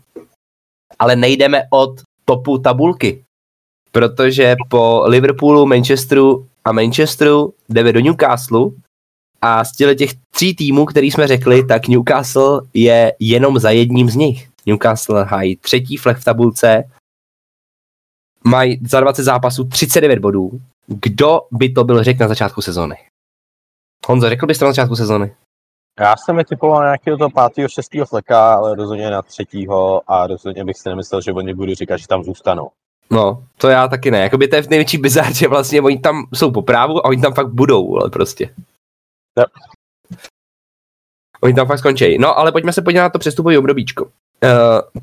ale nejdeme od topu tabulky. Protože po Liverpoolu, Manchesteru a Manchesteru jdeme do Newcastle a z těch tří týmů, který jsme řekli, tak Newcastle je jenom za jedním z nich. Newcastle hají třetí flek v tabulce, mají za 20 zápasů 39 bodů. Kdo by to byl řekl na začátku sezóny? Honzo, řekl bys to na začátku sezóny? Já jsem je typoval na nějakého toho pátého, šestého fleka, ale rozhodně na třetího a rozhodně bych si nemyslel, že oni budu říkat, že tam zůstanou. No, to já taky ne. Jakoby to je největší bizár, že vlastně oni tam jsou po právu a oni tam fakt budou, ale prostě. Jo. Oni tam fakt skončí. No, ale pojďme se podívat na to přestupový obdobíčko. Uh,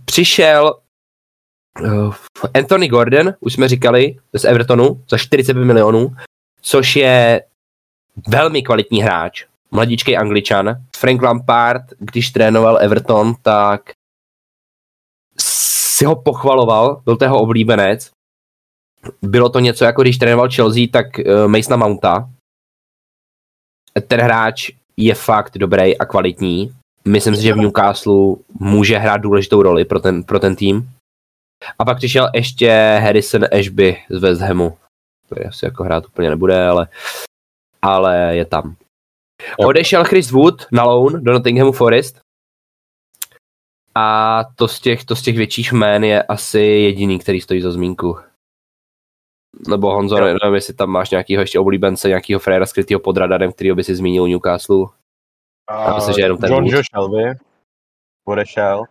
přišel uh, Anthony Gordon, už jsme říkali, z Evertonu, za 45 milionů, což je velmi kvalitní hráč, mladíčký angličan. Frank Lampard, když trénoval Everton, tak si ho pochvaloval, byl to jeho oblíbenec. Bylo to něco jako když trénoval Chelsea, tak uh, Masona Mounta. Ten hráč je fakt dobrý a kvalitní. Myslím si, že v Newcastle může hrát důležitou roli pro ten, pro ten tým. A pak přišel ještě Harrison Ashby z West Hamu. To asi jako hrát úplně nebude, ale, ale je tam. Jo. Odešel Chris Wood na loan do Nottinghamu Forest. A to z těch, to z těch větších jmén je asi jediný, který stojí za zmínku. Nebo Honzo, Jo. nevím, jestli tam máš nějakýho ještě oblíbence, nějakýho frajera skrytého pod radarem, kterýho by si zmínil u Newcastle. Já myslím, že jenom ten John Wood. Joe Shelby odešel.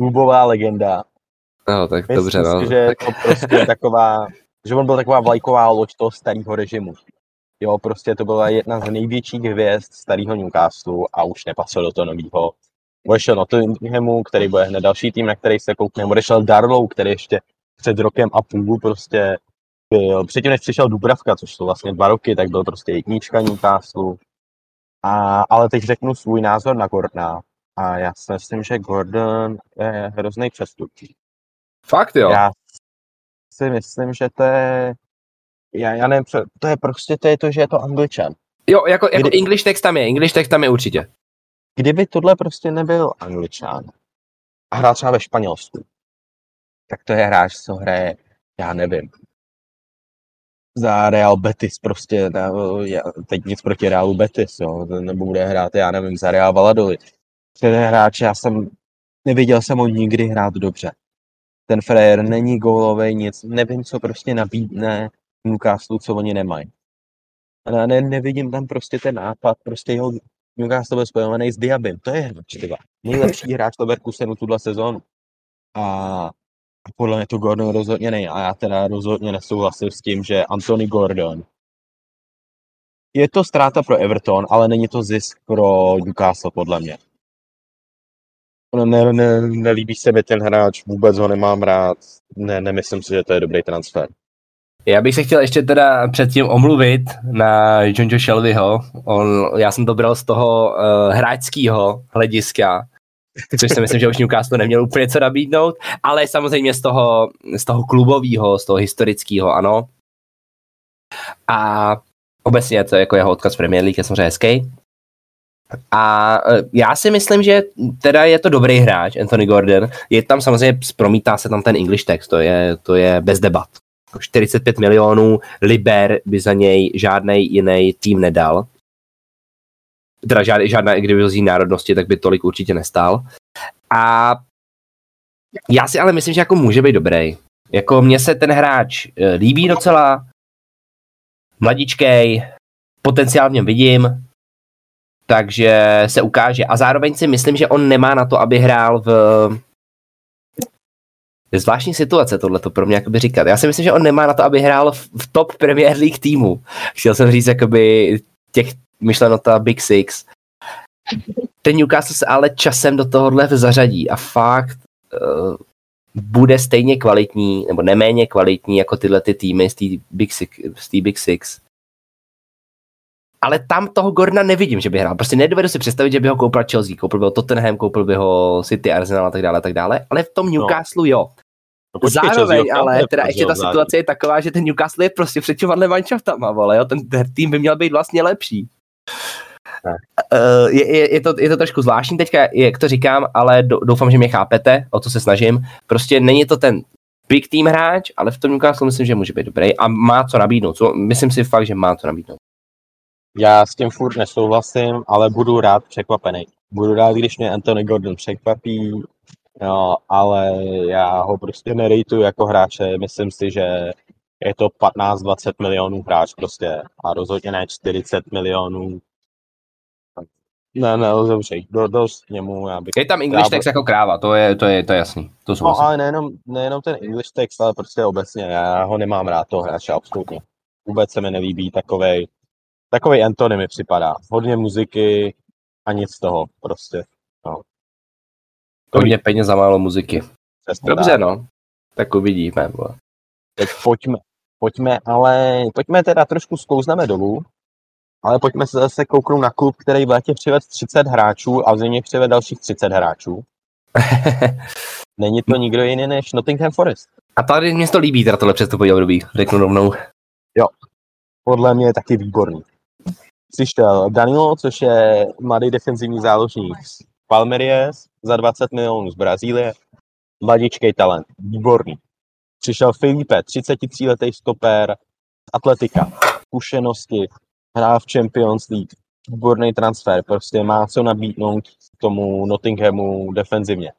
Klubová legenda. No, tak Myslím dobře, no. si, že je Tak, to prostě taková, že on byl taková vlajková loď toho starého režimu. Jo, prostě to byla jedna z největších hvězd starého Newcastle a už nepatřil do toho nového. Odešel Nottinghamu, který bude hned další tým, na který se koukneme. Odešel Darlow, který ještě před rokem a půl prostě byl, předtím než přišel Dubravka, což jsou vlastně dva roky, tak byl prostě jednička Newcastle. A, ale teď řeknu svůj názor na Gordona. A já si myslím, že Gordon je hrozný přestup. fakt jo. Já si myslím, že to je, já, já nevím, co- to je prostě to, je to, že je to angličan. Jo, jako, jako Kdy- English text tam je, English text tam je určitě. Kdyby tohle prostě nebyl angličan a hrál třeba ve Španělsku, tak to je hráč, co hraje, já nevím, za Real Betis prostě, na, já, teď nic proti Realu Betis, jo, nebo bude hrát, já nevím, za Real Valladolid. Je hráč, já jsem, neviděl jsem ho nikdy hrát dobře. Ten frajer není gólový, nic, nevím, co prostě nabídne Newcastle, co oni nemají. A ne, nevidím tam prostě ten nápad, prostě jeho Newcastle byl spojený s Diabym, to je hráč. Nejlepší hráč Leverkusenu tuhle sezónu. A, a podle mě to Gordon rozhodně nej. A já teda rozhodně nesouhlasím s tím, že Anthony Gordon je to ztráta pro Everton, ale není to zisk pro Newcastle, podle mě. No, Ne, ne, nelíbí se mi ten hráč, vůbec ho nemám rád. Ne, nemyslím si, že to je dobrý transfer. Já bych se chtěl ještě teda předtím omluvit na Johnjo Shelbyho. On, já jsem to bral z toho uh, hráčského hlediska, což si myslím, že už Newcastle neměl úplně co nabídnout, ale samozřejmě z toho, z toho klubového, z toho historického, ano. A obecně to jako jeho odkaz Premier League je samozřejmě hezký. A e, já si myslím, že teda je to dobrý hráč, Anthony Gordon. Je tam samozřejmě, promítá se tam ten English text, to je, to je bez debat. 45 milionů liber by za něj žádný jiný tým nedal. Teda žádná, žádná kdyby národnosti, tak by tolik určitě nestál. A já si ale myslím, že jako může být dobrý. Jako mně se ten hráč e, líbí docela, mladičkej, potenciálně vidím, takže se ukáže. A zároveň si myslím, že on nemá na to, aby hrál v je zvláštní situace tohle to pro mě jakoby říkat. Já si myslím, že on nemá na to, aby hrál v, top Premier League týmu. Chtěl jsem říct jakoby těch myšleno ta Big Six. Ten Newcastle se ale časem do tohohle zařadí a fakt uh, bude stejně kvalitní, nebo neméně kvalitní jako tyhle ty týmy z té Big, Six, z Big Six ale tam toho Gordona nevidím, že by hrál. Prostě nedovedu si představit, že by ho koupil Chelsea, koupil by ho Tottenham, koupil by ho City, Arsenal a tak dále, a tak dále, ale v tom no. Newcastle no. jo. No, počkej, Zároveň, Chelsea, ale teda ještě ta situace je taková, že ten Newcastle je prostě před těma manšaftama, vole, jo, ten, ten tým by měl být vlastně lepší. Uh, je, je, je, to, je to trošku zvláštní teďka, jak to říkám, ale do, doufám, že mě chápete, o co se snažím. Prostě není to ten big team hráč, ale v tom Newcastle myslím, že může být dobrý a má co nabídnout. Co, myslím si fakt, že má co nabídnout. Já s tím furt nesouhlasím, ale budu rád překvapený. Budu rád, když mě Anthony Gordon překvapí, jo, ale já ho prostě nerejtuju jako hráče. Myslím si, že je to 15-20 milionů hráč prostě a rozhodně ne 40 milionů. Ne, ne, dobře, do, dost němu. Já bych, je tam English text jako kráva, to je, to je, to je jasný. To no, ale nejenom, nejenom ten English text, ale prostě obecně, já ho nemám rád, toho hráče, absolutně. Vůbec se mi nelíbí takovej, Takový Antony mi připadá. Hodně muziky a nic z toho prostě. No. Hodně peněz za málo muziky. Dobře, no. Tak uvidíme. Bo. Tak pojďme, pojďme, ale pojďme teda trošku sklouzneme dolů, ale pojďme se zase kouknout na klub, který v létě přived 30 hráčů a v zimě přived dalších 30 hráčů. Není to nikdo jiný než Nottingham Forest. A tady mě to líbí, teda tohle přestupový období, řeknu rovnou. Jo, podle mě je taky výborný přišel Danilo, což je mladý defenzivní záložník z Palmeiras za 20 milionů z Brazílie. Mladičký talent, výborný. Přišel Felipe, 33-letý stoper Atletika, zkušenosti, hrá v Champions League, výborný transfer, prostě má co nabídnout tomu Nottinghamu defenzivně.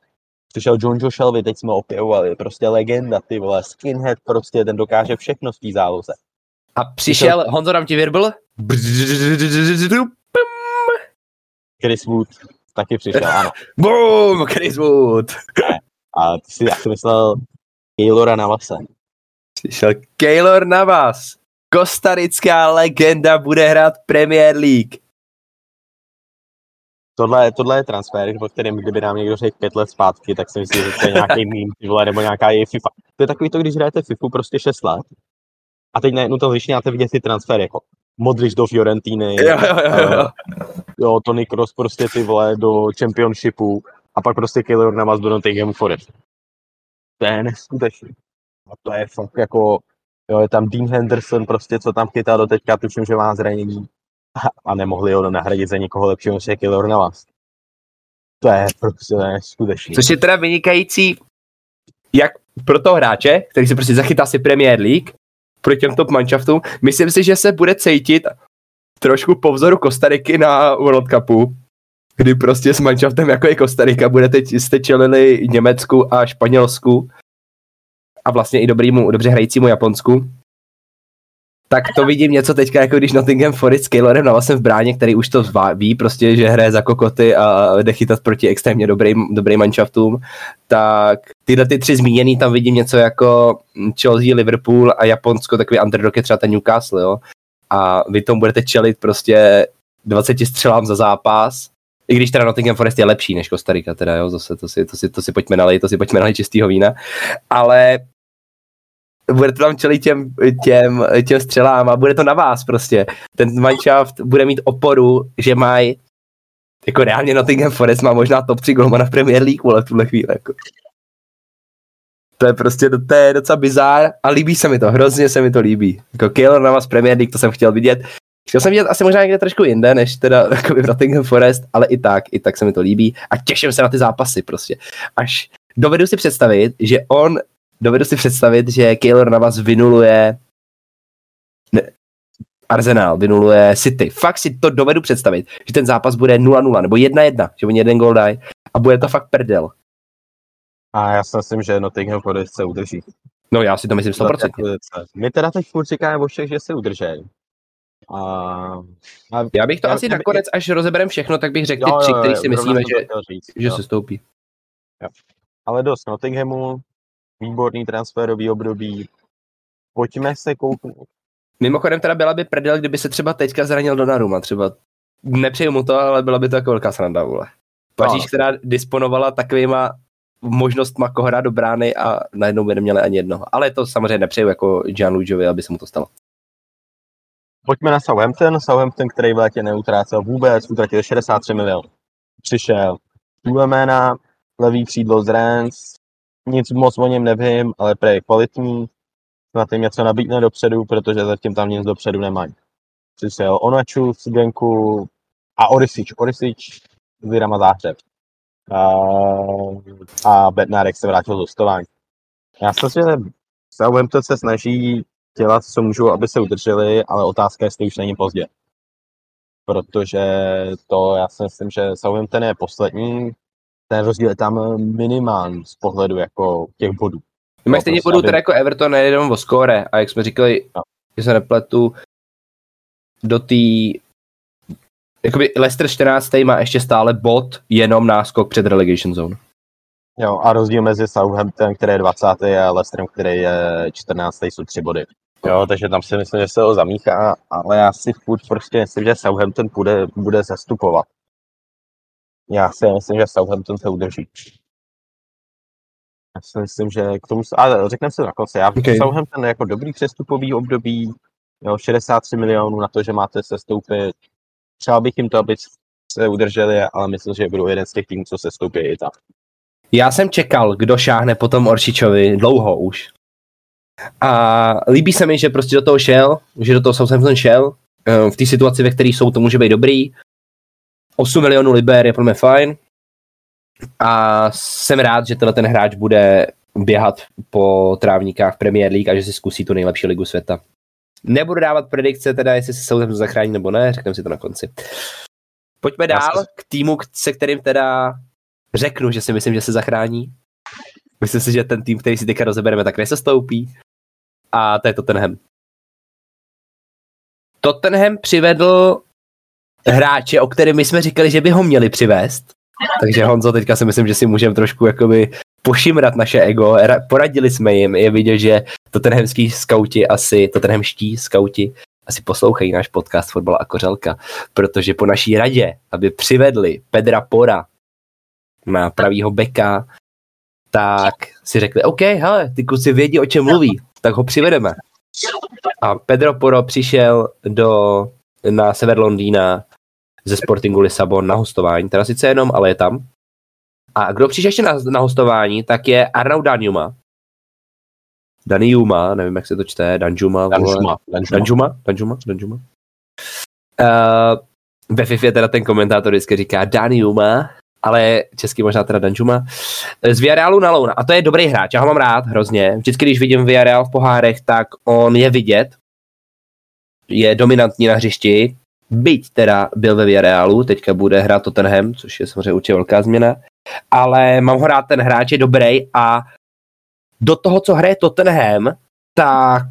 Přišel John Joe Shelby, teď jsme opěvovali, prostě legenda, ty vole, skinhead, prostě ten dokáže všechno v té záloze. A přišel, Honzo, dám ti virbl? Chris Wood taky přišel, ano. Boom, Chris Wood. A ty si, já si myslel Keylora Navase. Přišel Keylor Navas. Kostarická legenda bude hrát Premier League. Tohle, tohle je transfer, o kterém kdyby nám někdo řekl pět let zpátky, tak si myslím, že to je nějaký meme, nebo nějaká je FIFA. To je takový to, když hrajete FIFU prostě 6 let a teď najednou to začínáte vidět ty transfery, jako Modrič do Fiorentiny, jo, jo, jo, jo. jo Tony Kroos prostě ty vole do Championshipu a pak prostě Keylor Navas do Nottingham Forest. To je neskutečný. A to je fakt jako, jo, je tam Dean Henderson prostě, co tam chytá do teďka, tuším, že má zranění a nemohli ho nahradit za někoho lepšího než je Keylor Navas. To je prostě neskutečný. Což je teda vynikající jak pro toho hráče, který se prostě zachytá si Premier League, proti těm top manšaftům. Myslím si, že se bude cítit trošku po vzoru Kostariky na World Cupu, kdy prostě s manšaftem jako je Kostarika bude teď jste čelili Německu a Španělsku a vlastně i dobrýmu, dobře hrajícímu Japonsku. Tak to vidím něco teďka, jako když Nottingham Forest s Keylorem na vlastně v bráně, který už to ví, prostě, že hraje za kokoty a jde chytat proti extrémně dobrým, dobrým manšaftům, tak tyhle ty tři zmíněný tam vidím něco jako Chelsea, Liverpool a Japonsko, takový underdog je třeba ten Newcastle, jo. A vy tomu budete čelit prostě 20 střelám za zápas, i když teda Nottingham Forest je lepší než Kostarika, teda jo, zase to si, to si, to si pojďme nalej, to si pojďme nalej čistýho vína, ale bude to tam čelit těm, těm, těm střelám a bude to na vás prostě. Ten manšaft bude mít oporu, že mají Jako reálně Nottingham Forest má možná top 3 golmana v Premier League, vole, v tuhle chvíli. Jako. To je prostě, to je docela bizár a líbí se mi to, hrozně se mi to líbí. Jako Keylor na vás Premier League, to jsem chtěl vidět. Chtěl jsem vidět asi možná někde trošku jinde, než teda jako v Nottingham Forest, ale i tak, i tak se mi to líbí a těším se na ty zápasy prostě. Až dovedu si představit, že on, dovedu si představit, že Keylor na vás vynuluje ne, Arsenal, vynuluje City. Fakt si to dovedu představit, že ten zápas bude 0-0 nebo 1-1, že oni jeden gol dají a bude to fakt prdel. A já si myslím, že Nottingham Forest se udrží. No já si to myslím 100%. My teda teď furt říkáme o všech, že se udrží. A, a já bych to já, asi já, nakonec, až rozeberem všechno, tak bych řekl ty tři, který si myslíme, že, říct, že se stoupí. Jo. Ale dost Nottinghamu, výborný transferový období, pojďme se kouknout. Mimochodem teda byla by prdel, kdyby se třeba teďka zranil Donnarumma, třeba nepřeju mu to, ale byla by to jako velká sranda, vole. Paříž, no. která disponovala takovýma možnostma koho hrát do brány a najednou by neměli ani jednoho. Ale to samozřejmě nepřeju jako Gianluigiovi, aby se mu to stalo. Pojďme na Southampton. Southampton, který v létě neutrácel vůbec, utratil 63 milionů. Přišel Tulemena, levý křídlo z Rennes, nic moc o něm nevím, ale prej kvalitní, snad jim něco nabídne dopředu, protože zatím tam nic dopředu nemají. Přišel Onaču, Sigenku a Orisič. Orisič s Dynama Záhřeb. A, a Bednárek se vrátil z hostování. Já si myslím, že Southampton se snaží dělat, co můžou, aby se udrželi, ale otázka je, jestli už není pozdě. Protože to, já si myslím, že Southampton je poslední, ten rozdíl je tam minimální z pohledu jako těch bodů. Mají no, stejně prostě, bodů teda jako Everton, nejenom o skóre, a jak jsme říkali, no. že se nepletu, do té jakoby Leicester 14. má ještě stále bod, jenom náskok před relegation zone. Jo, a rozdíl mezi Southampton, který je 20. a Leicesterem, který je 14. jsou tři body. Jo, takže tam si myslím, že se ho zamíchá, ale já si furt prostě myslím, že Southampton bude, bude zastupovat. Já si myslím, že Southampton se udrží. Já si myslím, že k tomu, ale řekneme si na konci, já okay. Southampton jako dobrý přestupový období, jo, 63 milionů na to, že máte se stoupit. Přál bych jim to, aby se udrželi, ale myslím, že budou jeden z těch týmů, co se stoupí i tak. Já jsem čekal, kdo šáhne potom Oršičovi dlouho už. A líbí se mi, že prostě do toho šel, že do toho Southampton šel. Eh, v té situaci, ve které jsou, to může být dobrý. 8 milionů liber je pro mě fajn. A jsem rád, že tenhle ten hráč bude běhat po trávníkách Premier League a že si zkusí tu nejlepší ligu světa. Nebudu dávat predikce teda, jestli se Southampton zachrání nebo ne, řekneme si to na konci. Pojďme dál k týmu, se kterým teda řeknu, že si myslím, že se zachrání. Myslím si, že ten tým, který si teďka rozebereme, tak nesestoupí. A to je Tottenham. Tottenham přivedl hráče, o kterém my jsme říkali, že by ho měli přivést. Takže Honzo, teďka si myslím, že si můžeme trošku jakoby pošimrat naše ego. Poradili jsme jim, je vidět, že Tottenhamský skauti asi, Tottenhamští skauti asi poslouchají náš podcast Fotbal a Kořelka, protože po naší radě, aby přivedli Pedra Pora na pravýho beka, tak si řekli, OK, hele, ty kluci vědí, o čem mluví, tak ho přivedeme. A Pedro Poro přišel do, na sever Londýna ze Sportingu Lisabon na hostování, teda sice jenom, ale je tam. A kdo přišel ještě na, na hostování, tak je Arnaud Danjuma. Daniuma, nevím, jak se to čte, Danjuma. Danjuma. Danjuma, Danjuma, Danjuma. Uh, ve FIFA teda ten komentátor vždycky říká Daniuma, ale český možná teda Danjuma, z Villarealu na Louna. A to je dobrý hráč, já ho mám rád hrozně. Vždycky, když vidím Villarreal v pohárech, tak on je vidět, je dominantní na hřišti, byť teda byl ve Villarealu, teďka bude hrát Tottenham, což je samozřejmě určitě velká změna, ale mám ho rád, ten hráč je dobrý a do toho, co hraje Tottenham, tak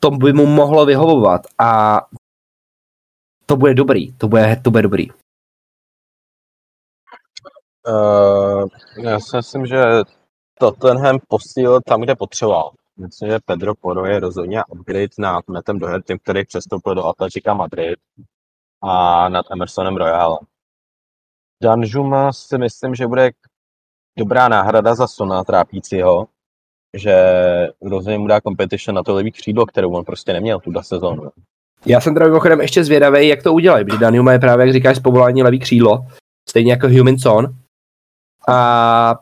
to by mu mohlo vyhovovat a to bude dobrý, to bude, to bude dobrý. Uh, já si myslím, že Tottenham posílil tam, kde potřeboval. Myslím, že Pedro Poro je rozhodně upgrade nad Metem Dohertym, který přestoupil do Atletica Madrid a nad Emersonem Royale. Danjuma si myslím, že bude dobrá náhrada za Sona trápícího, že rozhodně mu dá competition na to levý křídlo, kterou on prostě neměl tuhle sezónu. Já jsem teda mimochodem ještě zvědavý, jak to udělají, protože Danjuma je právě, jak říkáš, z povolání levý křídlo, stejně jako Huminson. A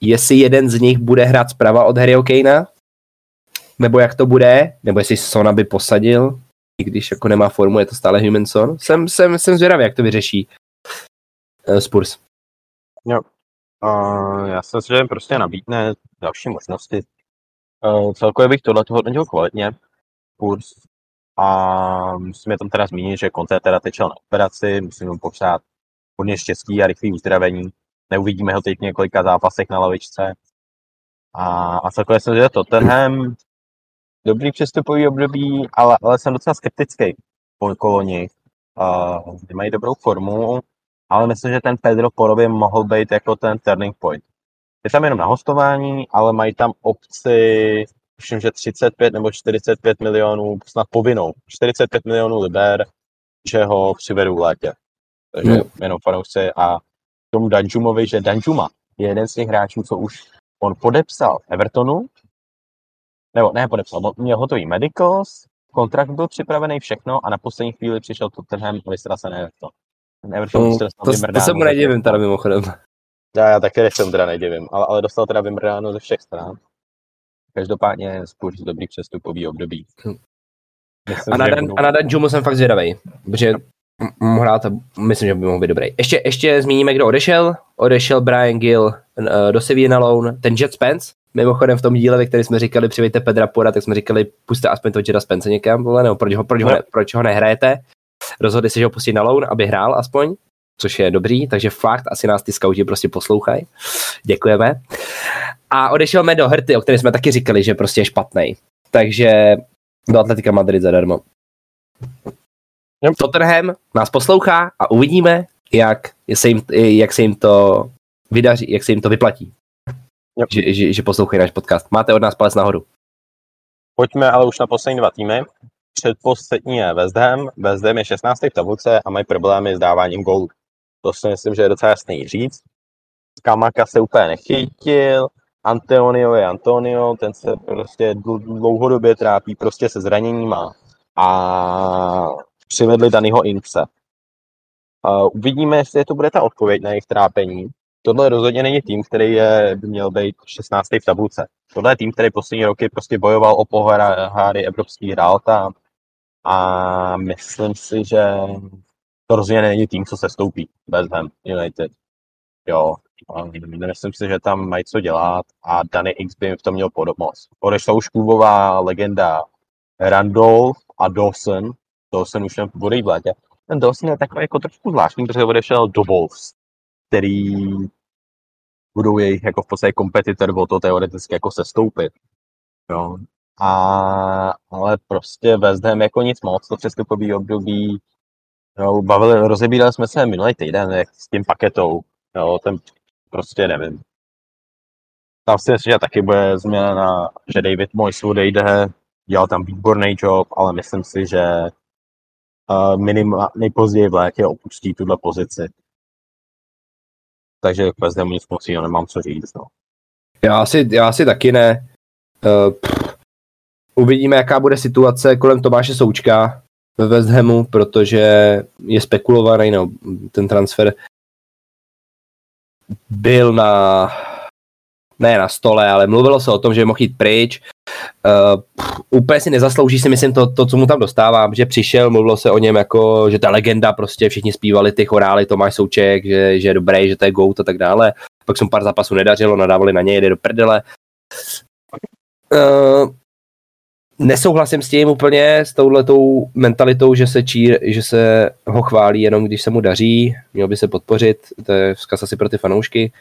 jestli jeden z nich bude hrát zprava od Harryho Kanea, nebo jak to bude, nebo jestli Sona by posadil, i když jako nemá formu, je to stále Humanson. Jsem, jsem, jsem zvědavý, jak to vyřeší uh, Spurs. Uh, já si myslím, že prostě nabídne další možnosti. Uh, celkově bych tohle hodnotil kvalitně, kurz. A musím je tam teda zmínit, že Conte teda tečel na operaci, musím mu popřát hodně štěstí a rychlý uzdravení. Neuvidíme ho teď v několika zápasech na lavičce. A, a celkově jsem že Tottenham dobrý přestupový období, ale, ale jsem docela skeptický po koloni. Uh, mají dobrou formu, ale myslím, že ten Pedro Poro mohl být jako ten turning point. Je tam jenom na hostování, ale mají tam opci, myslím, že 35 nebo 45 milionů, snad povinnou, 45 milionů liber, že ho přivedou v létě. Takže hmm. jenom fanoušci a tomu Danjumovi, že Danjuma je jeden z těch hráčů, co už on podepsal Evertonu, nebo ne podepsal, měl hotový medicals, kontrakt byl připravený všechno a na poslední chvíli přišel Tottenham a vystral se Everton. Everton no, to, to, to se mu nedivím teda mimochodem. Já, já taky nechcem teda nedivím, ale, ale dostal teda vymrdáno ze všech stran. Každopádně Spurs dobrý přestupový období. Hm. Myslím, a, na Dan, a na Dan Jumu jsem fakt zvědavý, protože mohl hrát a myslím, že by mohl být dobrý. Ještě, ještě zmíníme, kdo odešel. Odešel Brian Gill uh, do Sevilla na loan. Ten Jet Spence, mimochodem v tom díle, ve kterém jsme říkali, přivejte Pedra Pora, tak jsme říkali, puste aspoň toho Jetta Spence někam, vole, nebo proč ho, proč, ho ne, proč ho nehrajete. Rozhodli se, že ho pustit na loan, aby hrál aspoň, což je dobrý, takže fakt asi nás ty skauti prostě poslouchají. Děkujeme. A odešel do Herty, o kterém jsme taky říkali, že prostě je špatný. Takže do Atletika Madrid zadarmo. Yep. Tottenham nás poslouchá a uvidíme, jak se jim, jak se jim to vydaří, jak se jim to vyplatí. Yep. Že, že, že poslouchají náš podcast. Máte od nás palec nahoru. Pojďme ale už na poslední dva týmy. Předposlední je West Ham. West Ham je 16. v tabulce a mají problémy s dáváním gólů. To si myslím, že je docela jasný říct. Kamaka se úplně nechytil, Antonio je Antonio, ten se prostě dlouhodobě trápí prostě se zraněníma a přivedli Dannyho Inkse. Uh, uvidíme, jestli to bude ta odpověď na jejich trápení. Tohle rozhodně není tým, který je, by měl být 16. v tabulce. Tohle je tým, který poslední roky prostě bojoval o poháry evropský hrál tam. A myslím si, že to rozhodně není tým, co se stoupí bez Ham United. Jo, myslím si, že tam mají co dělat a Danny X by jim v tom měl podobnost. Odešla už klubová legenda Randolph a Dawson, Dawson už bude v létě. Ten Dawson je takový jako trošku zvláštní, protože odešel do Wolves, který budou jejich jako v podstatě kompetitor o to teoreticky jako sestoupit. Jo. A, ale prostě West Ham jako nic moc, to přestupový období, jo, bavili, rozebírali jsme se minulý týden jak s tím paketou, jo, ten prostě nevím. Tam si myslím, že taky bude změna na, že David Moyes odejde, dělal tam výborný job, ale myslím si, že uh, minima, nejpozději v létě opustí tuhle pozici. Takže k West Hamu nic moc nemám co říct. No. Já, si, já si taky ne. Uh, uvidíme, jaká bude situace kolem Tomáše Součka ve West Hamu, protože je spekulovaný, no, ten transfer byl na ne na stole, ale mluvilo se o tom, že mohl jít pryč. Uh, úplně si nezaslouží si myslím to, to, co mu tam dostávám, že přišel, mluvilo se o něm jako, že ta legenda prostě, všichni zpívali ty chorály, Tomáš Souček, že, že je dobrý, že to je goat a tak dále. Pak jsem pár zápasů nedařilo, nadávali na něj, jde do prdele. Uh, nesouhlasím s tím úplně, s touhletou mentalitou, že se, čír, že se ho chválí jenom, když se mu daří, měl by se podpořit, to je vzkaz asi pro ty fanoušky.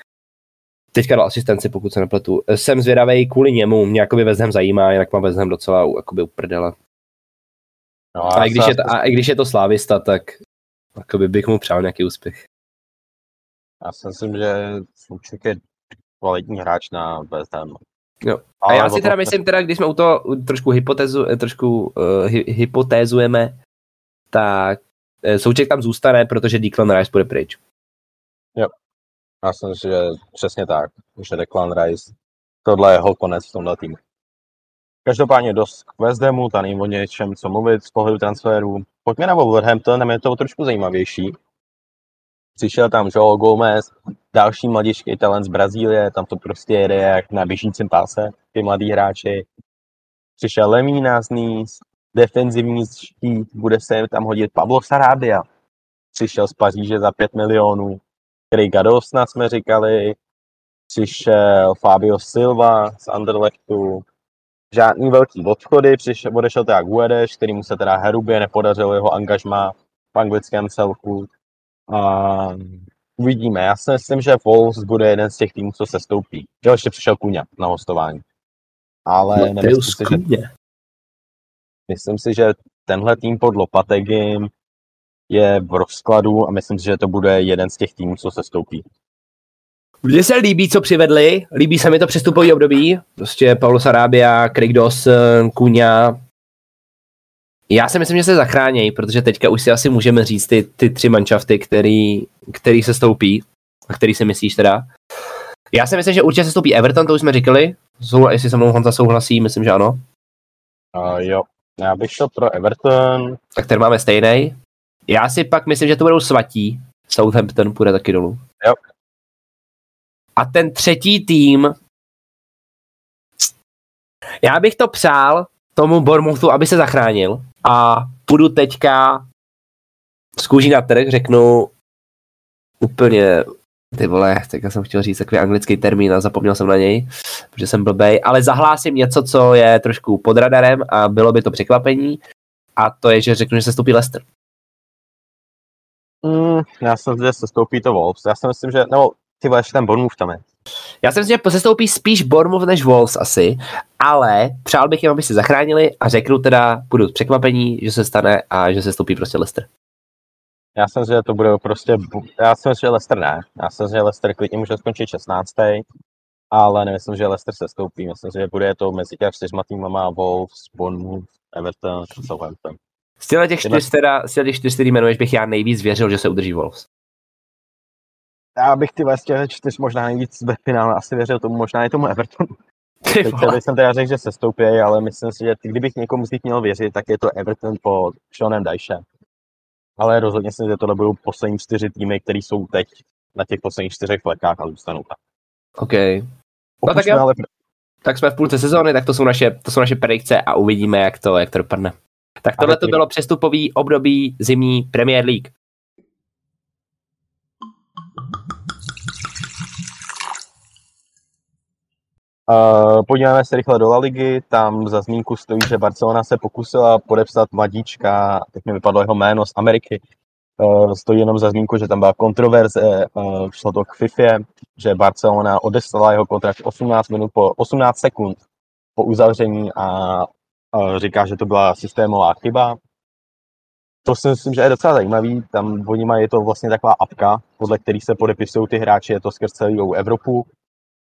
Teďka dal asistenci, pokud se nepletu. Jsem zvědavý kvůli němu, mě jakoby Vezhem zajímá, jinak mám Vezhem docela jakoby uprdele. No, a, i když je to, a i když je to slávista, tak jakoby bych mu přál nějaký úspěch. Já si myslím, že Souček je kvalitní hráč na West Ham. Jo. A já si teda myslím, teda, když jsme u toho trošku, hypotézu, eh, trošku uh, hy, hypotézujeme, tak uh, Souček tam zůstane, protože Declan Rice bude pryč. Jo. Já si myslím, že přesně tak, že Declan Rice, tohle je jeho konec v tomhle týmu. Každopádně dost k West Hamu, ta není o něčem, co mluvit z pohledu transferu. Pojďme na Wolverhampton, tam je to trošku zajímavější. Přišel tam João Gomez, další mladíčký talent z Brazílie, tam to prostě jede jak na běžícím páse, ty mladí hráči. Přišel Lemína z Nice, defenzivní štít, bude se tam hodit Pablo Sarabia. Přišel z Paříže za 5 milionů. Craig Gadosna jsme říkali, přišel Fabio Silva z Anderlechtu, žádný velký odchody, přišel, odešel teda Guedes, kterýmu se teda herubě nepodařilo jeho angažma v anglickém celku. A uvidíme. Já si myslím, že Wolves bude jeden z těch týmů, co se stoupí. Jo, ještě přišel Kuňa na hostování. Ale nemyslím si, že, myslím si, že tenhle tým pod Lopategim je v rozkladu a myslím si, že to bude jeden z těch týmů, co se stoupí. Mně se líbí, co přivedli, líbí se mi to přestupový období, prostě Paulo Sarabia, Craig Dawson, Kuňa. Já si myslím, že se zachránějí, protože teďka už si asi můžeme říct ty, ty tři manšafty, který, který se stoupí, a který si myslíš teda. Já si myslím, že určitě se stoupí Everton, to už jsme říkali, Sou, jestli se mnou Honza souhlasí, myslím, že ano. Uh, jo, já bych šel pro Everton. Tak ten máme stejný. Já si pak myslím, že to budou svatí. Southampton půjde taky dolů. Jo. A ten třetí tým, já bych to přál tomu Bournemouthu, aby se zachránil a půjdu teďka z kůží na trh, řeknu úplně, ty vole, teďka jsem chtěl říct takový anglický termín a zapomněl jsem na něj, protože jsem blbej, ale zahlásím něco, co je trošku pod radarem a bylo by to překvapení a to je, že řeknu, že se stoupí Leicester. Mm, já jsem že se stoupí to Wolves. Já si myslím, že, nebo ty vole, ještě ten Bournemouth tam je. Já si myslím, že se stoupí spíš Bournemouth než Wolves asi, ale přál bych jim, aby se zachránili a řeknu teda, budu překvapení, že se stane a že se stoupí prostě Leicester. Já jsem že to bude prostě, já si myslím, že Leicester ne. Já si myslím, že Leicester klidně může skončit 16. Ale nemyslím, že Leicester se stoupí. Myslím, že bude to mezi těch čtyřma týmama Wolves, Bournemouth, Everton, Southampton. Z těch čtyř, teda, z těch čtyř, který jmenuješ, bych já nejvíc věřil, že se udrží Wolves. Já bych ty z těch čtyř možná nejvíc ve finále asi věřil tomu, možná i tomu Evertonu. Ty Teď vole. jsem teda řekl, že se stoupí, ale myslím si, že kdybych někomu z nich měl věřit, tak je to Everton pod Seanem Dyche. Ale rozhodně si, že tohle budou poslední čtyři týmy, které jsou teď na těch posledních čtyřech flekách a zůstanou tam. OK. Pokud tak jsme jo. ale Tak jsme v půlce sezóny, tak to jsou naše, to jsou naše predikce a uvidíme, jak to, jak to dopadne. Tak tohle to bylo přestupový období zimní Premier League. Uh, podíváme se rychle do La Ligy, tam za zmínku stojí, že Barcelona se pokusila podepsat mladíčka, teď mi vypadlo jeho jméno z Ameriky, uh, stojí jenom za zmínku, že tam byla kontroverze, uh, šlo to k FIFA, že Barcelona odeslala jeho kontrakt 18 minut po 18 sekund po uzavření a říká, že to byla systémová chyba. To si myslím, že je docela zajímavý, tam oni mají, je to vlastně taková apka, podle kterých se podepisují ty hráči, je to skrz celou Evropu,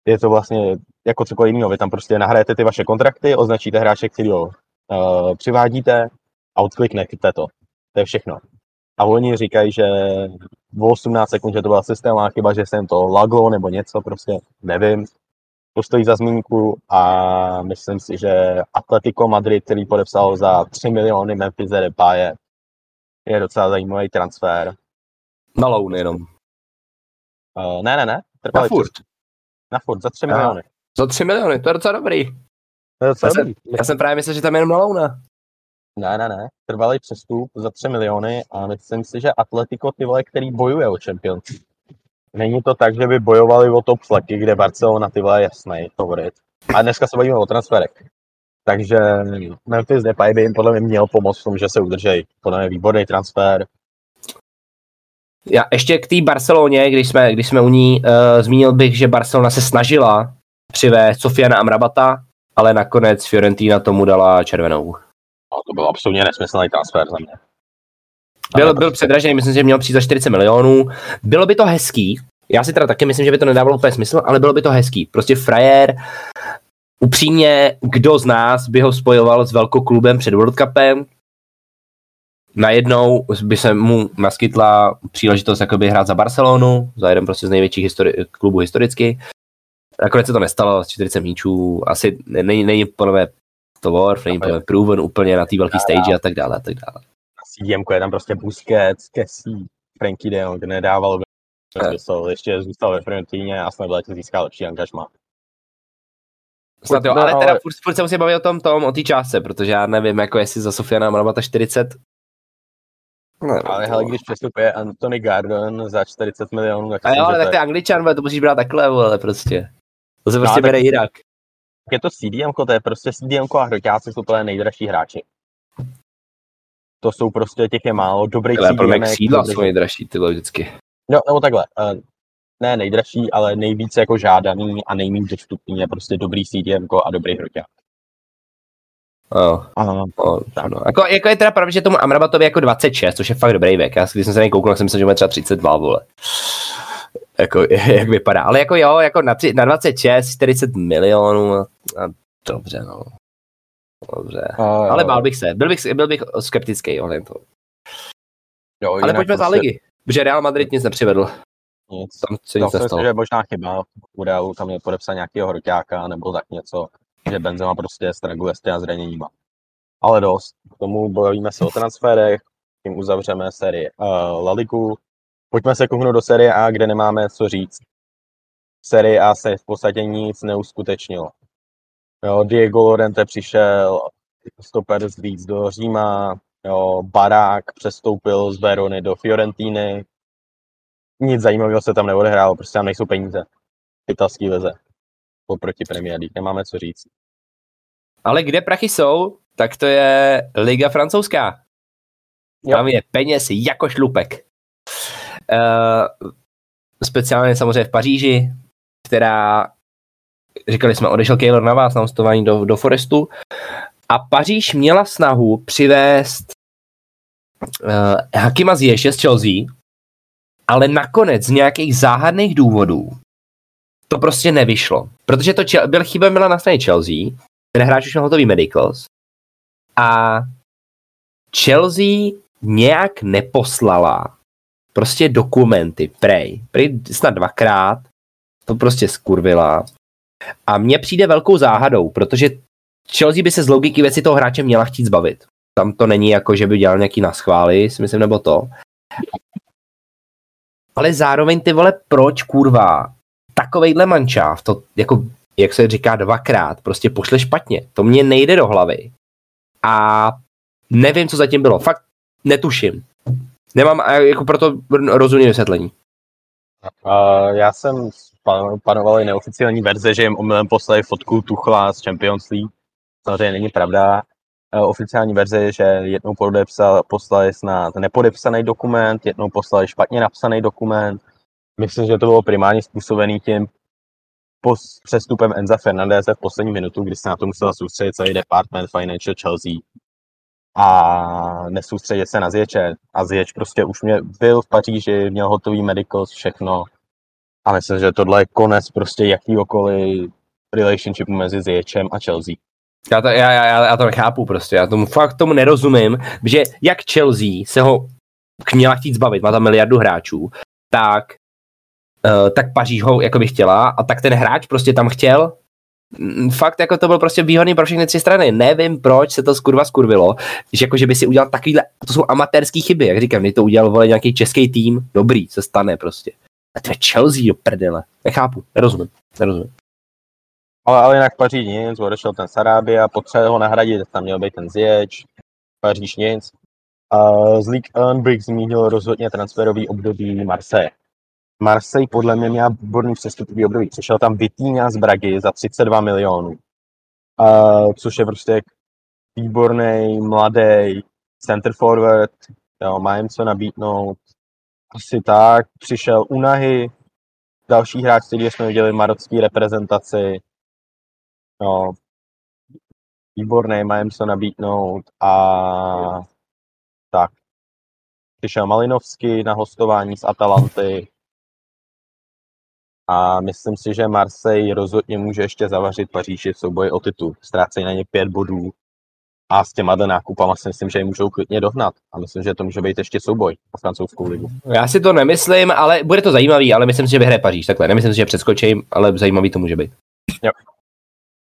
je to vlastně jako cokoliv jiného. Vy tam prostě nahrajete ty vaše kontrakty, označíte hráče, který ho uh, přivádíte a odkliknete to. To je všechno. A oni říkají, že v 18 sekund, že to byla systémová chyba, že se jim to laglo nebo něco, prostě nevím. To stojí za zmínku a myslím si, že Atletico Madrid, který podepsal za 3 miliony Memphis Depaye, je docela zajímavý transfer. Na loan jenom. Uh, ne, ne, ne. Na furt. Na furt, za 3 Aha. miliony. Za 3 miliony, to je docela dobrý. To je docela Já jsem- dobrý. Já jsem právě myslel, že tam je jenom na louna. Ne, ne, ne. Trvalý přestup za 3 miliony a myslím si, že Atletico ty vole, který bojuje o Champions. Není to tak, že by bojovali o top fleky, kde Barcelona ty je jasný favorit. A dneska se bavíme o transferech. Takže Memphis Depay by jim podle mě měl pomoct v tom, že se udržej. Podle mě výborný transfer. Já ještě k té Barceloně, když jsme, když jsme u ní, uh, zmínil bych, že Barcelona se snažila přivést Sofiana Amrabata, ale nakonec Fiorentina tomu dala červenou. No, to byl absolutně nesmyslný transfer za mě. Byl, byl předražený, myslím, že měl přijít za 40 milionů. Bylo by to hezký, já si teda taky myslím, že by to nedávalo úplně smysl, ale bylo by to hezký. Prostě frajer, upřímně, kdo z nás by ho spojoval s velkoklubem před World Cupem, najednou by se mu naskytla příležitost jakoby hrát za Barcelonu, za jeden prostě z největších histori- klubů historicky. Nakonec se to nestalo, z 40 míčů, asi není, není podle mě to Worf, není podle mě proven úplně na té velké stage a tak dále a tak dále. CDM je tam prostě Busquets, Kessie, Frankie de Jong, nedával Tak dostal, ještě zůstal ve Fiorentíně a snad v létě získá lepší angažma. Snad jo, No, ale teda ale- furt, furt se musím bavit o tom, tom, o té částce, protože já nevím, jako jestli za Sofiana Amrabata 40. Ne, Ale hele, když přestupuje Anthony Gardon za 40 milionů, tak a si jo, ale tak ty Angličan, vole, to musíš brát takhle, vole, prostě. To se No, prostě tak- bere jinak. je to CDM, to je prostě CDM a hroťáci jsou úplně nejdražší hráči. To jsou prostě těch je málo, dobrých Ale pro mě křídla jsou nejdražší, ty vole, vždycky. No, nebo takhle, eh, ne nejdražší, ale nejvíce jako žádaný a nejméně dostupný je prostě dobrý CDM a dobrý hroťák. Jo. Aha. No, no. Jako, jako, je teda pravda, že tomu Amrabatovi jako 26, což je fakt dobrý věk. Já, když jsem se na něj koukal, jsem myslel, že má třeba 32, vole. Jako, jak vypadá. Ale jako jo, jako na, tři, na 26, 40 milionů, a dobře, no. Dobře. Ale bál bych se, byl bych, byl bych skeptický ohledně toho. jo, Ale pojďme za prostě ligy, protože Real Madrid nic nepřivedl. Nic. Tam se To nic si myslím, nestalo. že je možná chyba. U Realu tam je podepsat nějakého hroťáka nebo tak něco, že Benzema prostě straguje s těma zraněníma. Ale dost. K tomu bavíme se o transferech, tím uzavřeme sérii uh, La Ligu. Pojďme se kouknout do série A, kde nemáme co říct. V sérii A se v podstatě nic neuskutečnilo. Jo, Diego Lorente přišel, stoper z Leeds do Říma, jo, Barák přestoupil z Verony do Fiorentíny, nic zajímavého se tam neodehrálo, prostě tam nejsou peníze. Italský lize. Oproti Premier League, nemáme co říct. Ale kde prachy jsou, tak to je Liga francouzská. Jo. Tam je peněz jako šlupek. Uh, speciálně samozřejmě v Paříži, která, říkali jsme, odešel Keylor na vás na hostování do, do Forestu a Paříž měla snahu přivést uh, Hakima Ziyech z Chelsea, ale nakonec z nějakých záhadných důvodů to prostě nevyšlo. Protože to Chel- byl chyba byla na straně Chelsea, ten hráč už měl hotový medicals a Chelsea nějak neposlala prostě dokumenty, prej, prej snad dvakrát, to prostě skurvila. A mně přijde velkou záhadou, protože Chelsea by se z logiky věci toho hráče měla chtít zbavit. Tam to není jako, že by dělal nějaký naschvály, si myslím, nebo to. Ale zároveň ty vole, proč kurva takovejhle mančáv, to jako, jak se říká dvakrát, prostě pošle špatně. To mě nejde do hlavy. A nevím, co zatím bylo. Fakt netuším. Nemám jako proto rozumím vysvětlení. Uh, já jsem panovaly neoficiální verze, že jim omylem poslali fotku Tuchla z Champions League. Samozřejmě není pravda. Uh, oficiální verze je, že jednou podepsal, poslali snad nepodepsaný dokument, jednou poslali špatně napsaný dokument. Myslím, že to bylo primárně způsobený tím pos- přestupem Enza Fernandeze v poslední minutu, kdy se na to musela soustředit celý department Financial Chelsea a nesoustředit se na Zječe. A Zječ prostě už mě byl v Paříži, měl hotový medicals, všechno. A myslím, že tohle je konec prostě jakýkoliv relationshipu mezi Zječem a Chelsea. Já to, já, já, já to nechápu prostě, já tomu fakt tomu nerozumím, že jak Chelsea se ho měla chtít zbavit, má tam miliardu hráčů, tak, uh, tak Paříž ho jako by chtěla a tak ten hráč prostě tam chtěl Mm, fakt jako to byl prostě výhodný pro všechny tři strany. Nevím, proč se to skurva skurvilo, že jako, že by si udělal takovýhle, to jsou amatérský chyby, jak říkám, když to udělal vole, nějaký český tým, dobrý, se stane prostě. A to je Chelsea do prdele. Nechápu, nerozumím, nerozumím. Ale, ale jinak Paříž nic, odešel ten Sarabia, potřeboval ho nahradit, tam měl být ten Zječ, Paříž nic. A z League One bych zmínil rozhodně transferový období Marseille. Marseille podle mě měl výborný přestupový období. Přišel tam Vitíňa z Bragy za 32 milionů. A, což je prostě výborný, mladý center forward, jo, má jim co nabídnout. Asi tak. Přišel Unahy, další hráč, který jsme viděli v marocké reprezentaci. No, výborný, jim co nabídnout a tak. Přišel Malinovský na hostování z Atalanty a myslím si, že Marseille rozhodně může ještě zavařit Paříži v souboji o titul. Ztrácejí na ně pět bodů a s těma nákupama si myslím, že je můžou klidně dohnat. A myslím, že to může být ještě souboj o francouzskou ligu. Já si to nemyslím, ale bude to zajímavý, ale myslím si, že vyhraje Paříž, takhle. Nemyslím si, že přeskočím, ale zajímavý to může být.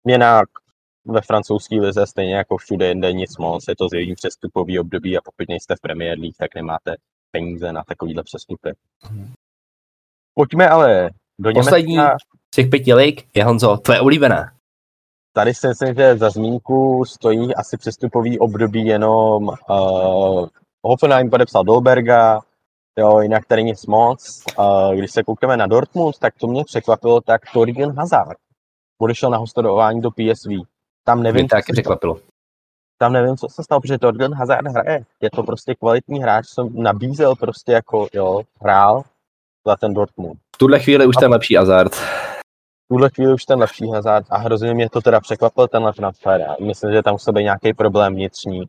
Jinak ve francouzské lize stejně jako všude jinde nic moc, je to zjevný přestupový období a pokud nejste v Premier League, tak nemáte peníze na takovýhle přestupy. Pojďme ale do Poslední Německa. z těch pěti lig je Honzo, tvoje oblíbená. Tady si myslím, že za zmínku stojí asi přestupový období jenom uh, Hoffenheim podepsal Dolberga, jo, jinak tady nic moc. Uh, když se koukneme na Dortmund, tak to mě překvapilo, tak Torgen Hazard odešel na hostování do PSV. Tam nevím, Mě co taky překvapilo. tam nevím, co se stalo, protože Torgen Hazard hraje. Je to prostě kvalitní hráč, jsem nabízel prostě jako, jo, hrál za ten Dortmund. V tuhle chvíli už ten lepší Hazard. Tuhle chvíli už ten lepší Hazard a hrozně mě to teda překvapil tenhle transfer. Já myslím, že tam musel být nějaký problém vnitřní.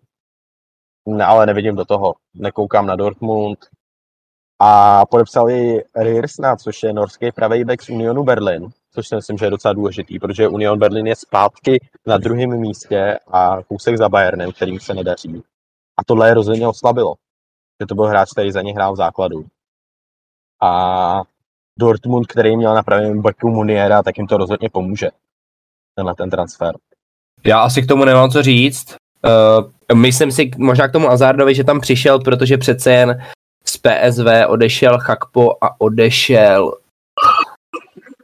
Ne, ale nevidím do toho. Nekoukám na Dortmund. A podepsali Riersna, což je norský pravý back z Unionu Berlin, což si myslím, že je docela důležitý, protože Union Berlin je zpátky na druhém místě a kousek za Bayernem, kterým se nedaří. A tohle je rozhodně oslabilo. Že to byl hráč, který za ně hrál v základu. A Dortmund, který měl na pravém backu Muniera, tak jim to rozhodně pomůže. Tenhle ten transfer. Já asi k tomu nemám co říct. Uh, myslím si možná k tomu Hazardovi, že tam přišel, protože přece jen z PSV odešel Chakpo a odešel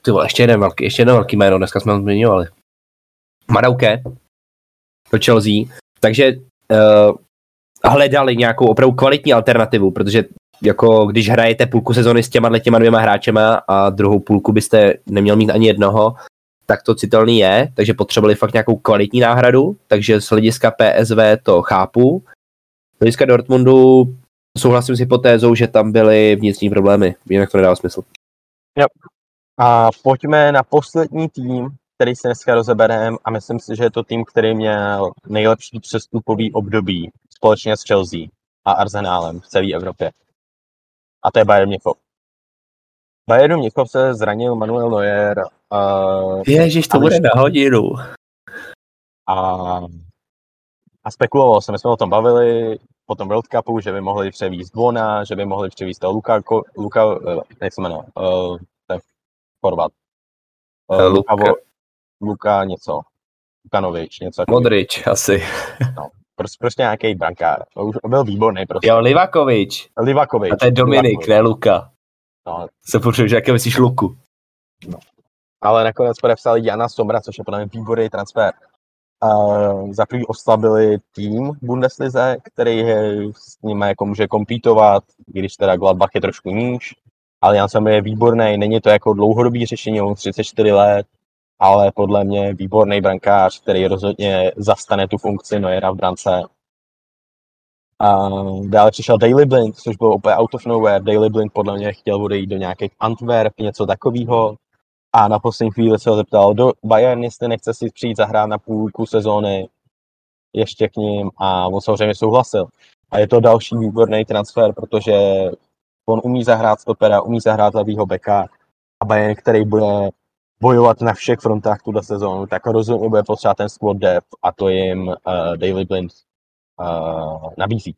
ty vole, ještě jeden velký, ještě jeden velký jméno, dneska jsme ho zmiňovali. Madauke do Chelsea, takže uh, hledali nějakou opravdu kvalitní alternativu, protože jako když hrajete půlku sezony s těma těma dvěma hráčema a druhou půlku byste neměl mít ani jednoho, tak to citelný je, takže potřebovali fakt nějakou kvalitní náhradu, takže z hlediska PSV to chápu. Z hlediska Dortmundu souhlasím s hypotézou, že tam byly vnitřní problémy, jinak to nedává smysl. A pojďme na poslední tým, který se dneska rozebereme a myslím si, že je to tým, který měl nejlepší přestupový období společně s Chelsea a Arsenálem v celé Evropě. A to je Bayern Mnichov. Bayernu Mnichov se zranil Manuel Neuer uh, Ježíš, to bude na hodinu. a, a spekuloval jsem, my jsme o tom bavili po tom World Cupu, že by mohli převízt Bona, že by mohli převízt toho Luka, Luka uh, jak se jmenuje, uh, ten Chorvat. Uh, Eh, Luka, Luka. Luka něco, Lukanovič, něco. Modrič asi. Prostě, prostě nějaký brankár. To už byl výborný prostě. Jo, Livakovič. Livakovič. A to je Dominik, Livakovič. ne Luka. No, Se potřebuji, že jaké myslíš Luku. ale nakonec podepsali Jana Somra, což je podle mě výborný transfer. Uh, za prvý oslabili tým Bundeslize, který je, s nimi jako může kompítovat, i když teda Gladbach je trošku níž, ale Jan Sommer je výborný, není to jako dlouhodobý řešení, on 34 let, ale podle mě výborný brankář, který rozhodně zastane tu funkci Neuera v brance. A dále přišel Daily Blind, což byl úplně out of nowhere. Daily Blind podle mě chtěl odejít do nějakých Antwerp, něco takového. A na poslední chvíli se ho zeptal do Bayern, jestli nechce si přijít zahrát na půlku sezóny ještě k ním a on samozřejmě souhlasil. A je to další výborný transfer, protože on umí zahrát stopera, umí zahrát levýho beka a Bayern, který bude bojovat na všech frontách tuhle sezónu, tak rozhodně bude potřebovat ten squad depth a to jim uh, Daily Blind uh, nabízí.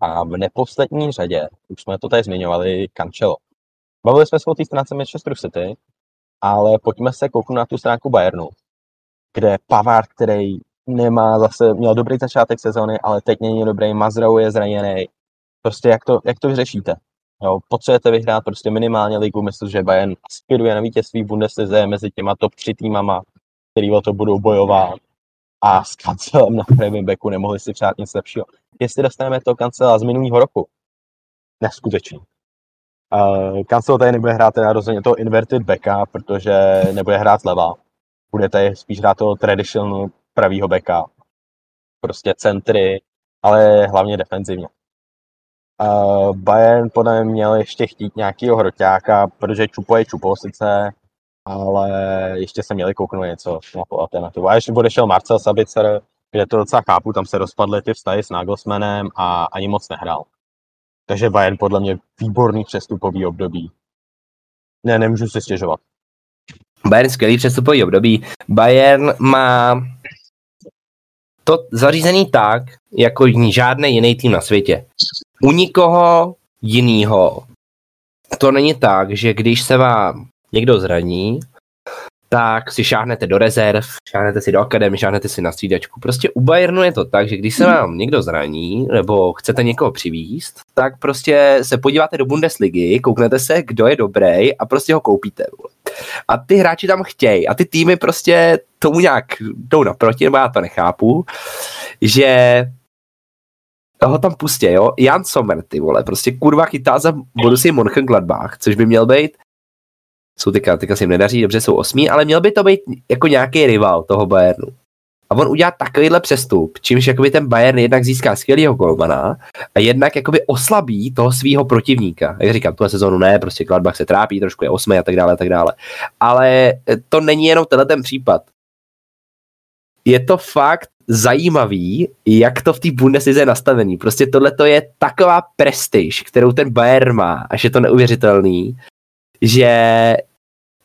A v neposlední řadě, už jsme to tady zmiňovali, Cancelo. Bavili jsme se o té stránce Manchester City, ale pojďme se kouknout na tu stránku Bayernu, kde Pavard, který nemá zase, měl dobrý začátek sezóny, ale teď není dobrý, Mazrou je zraněný. Prostě jak to, jak to vyřešíte? Jo, potřebujete vyhrát prostě minimálně ligu, myslím, že Bayern aspiruje na vítězství Bundeslize mezi těma top 3 týmama, který o to budou bojovat a s kancelem na pravém beku nemohli si přát nic lepšího. Jestli dostaneme to kancela z minulého roku, neskutečný. Uh, kancel tady nebude hrát teda rozhodně toho inverted backa, protože nebude hrát zleva. Bude tady spíš hrát toho traditional pravýho backa. Prostě centry, ale hlavně defenzivně. Uh, Bayern podle mě měl ještě chtít nějakého hroťáka, protože Čupo je Čupo sice, ale ještě se měli kouknout něco na tu alternativu. A ještě odešel Marcel Sabicer, kde to docela chápu, tam se rozpadly ty vztahy s Nagelsmannem a ani moc nehrál. Takže Bayern podle mě výborný přestupový období. Ne, nemůžu si stěžovat. Bayern skvělý přestupový období. Bayern má to zařízený tak, jako žádný jiný tým na světě. U nikoho jiného to není tak, že když se vám někdo zraní, tak si šáhnete do rezerv, šáhnete si do akademie, šáhnete si na střídačku. Prostě u Bayernu je to tak, že když se vám někdo zraní, nebo chcete někoho přivízt, tak prostě se podíváte do Bundesligy, kouknete se, kdo je dobrý a prostě ho koupíte. A ty hráči tam chtějí a ty týmy prostě tomu nějak jdou naproti, nebo já to nechápu, že ho tam pustě, jo. Jan Sommer, ty vole, prostě kurva chytá za Borussia Mönchengladbach, což by měl být jsou teďka, teďka se jim nedaří, dobře jsou osmí, ale měl by to být jako nějaký rival toho Bayernu. A on udělá takovýhle přestup, čímž jakoby ten Bayern jednak získá skvělého golmana a jednak jakoby oslabí toho svého protivníka. Jak říkám, tuhle sezónu ne, prostě Gladbach se trápí, trošku je osmý a tak dále, a tak dále. Ale to není jenom tenhle ten případ. Je to fakt zajímavý, jak to v té Bundeslize je nastavený. Prostě tohle to je taková prestiž, kterou ten Bayern má, až je to neuvěřitelný, že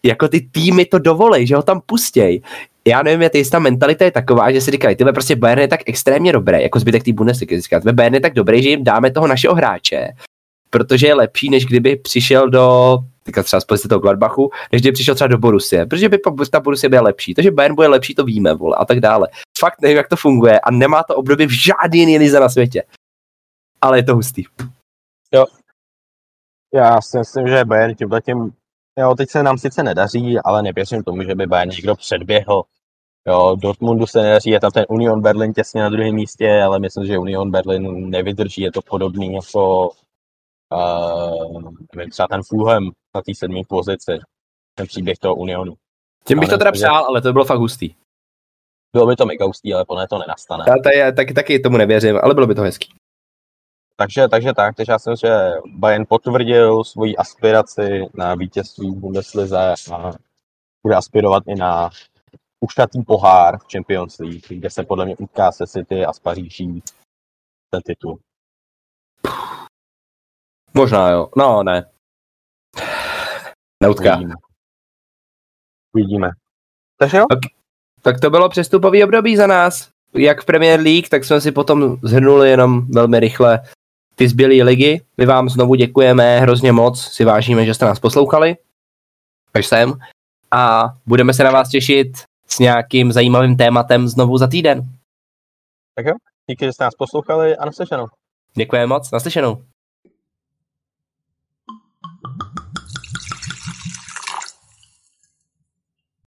jako ty týmy to dovolej, že ho tam pustěj. Já nevím, jestli ta mentalita je taková, že si říkají, tyhle prostě Bayern je tak extrémně dobré, jako zbytek té Bundesligy. Říká, Bayern je tak dobrý, že jim dáme toho našeho hráče, protože je lepší, než kdyby přišel do teďka třeba z toho Gladbachu, než kdyby přišel třeba do Borussie, protože by ta Borussia byla lepší, takže Bayern bude lepší, to víme, vole, a tak dále. Fakt nevím, jak to funguje a nemá to období v žádný jiný lize na světě. Ale je to hustý. Jo. Já si myslím, že Bayern tímhle tím Jo, teď se nám sice nedaří, ale nevěřím tomu, že by Bayern někdo předběhl. Jo, Dortmundu se nedaří, je tam ten Union Berlin těsně na druhém místě, ale myslím, že Union Berlin nevydrží, je to podobný jako uh, třeba ten Fulham na té sedmé pozici, ten příběh toho Unionu. Tím bych to teda přál, ale to by bylo fakt hustý. Bylo by to mega hustý, ale podle to nenastane. Já tady, taky, taky tomu nevěřím, ale bylo by to hezký. Takže, takže tak, takže já myslím, že Bayern potvrdil svoji aspiraci na vítězství v Bundeslize a bude aspirovat i na ušatý pohár v Champions League, kde se podle mě utká se City a s Paříží ten titul. Možná jo, no ne. Neutká. Uvidíme. Uvidíme. Takže jo? Tak, tak to bylo přestupový období za nás. Jak v Premier League, tak jsme si potom zhrnuli jenom velmi rychle ty zbylé ligy. My vám znovu děkujeme hrozně moc, si vážíme, že jste nás poslouchali, až sem. A budeme se na vás těšit s nějakým zajímavým tématem znovu za týden. Tak jo, díky, že jste nás poslouchali a naslyšenou. Děkujeme moc, naslyšenou.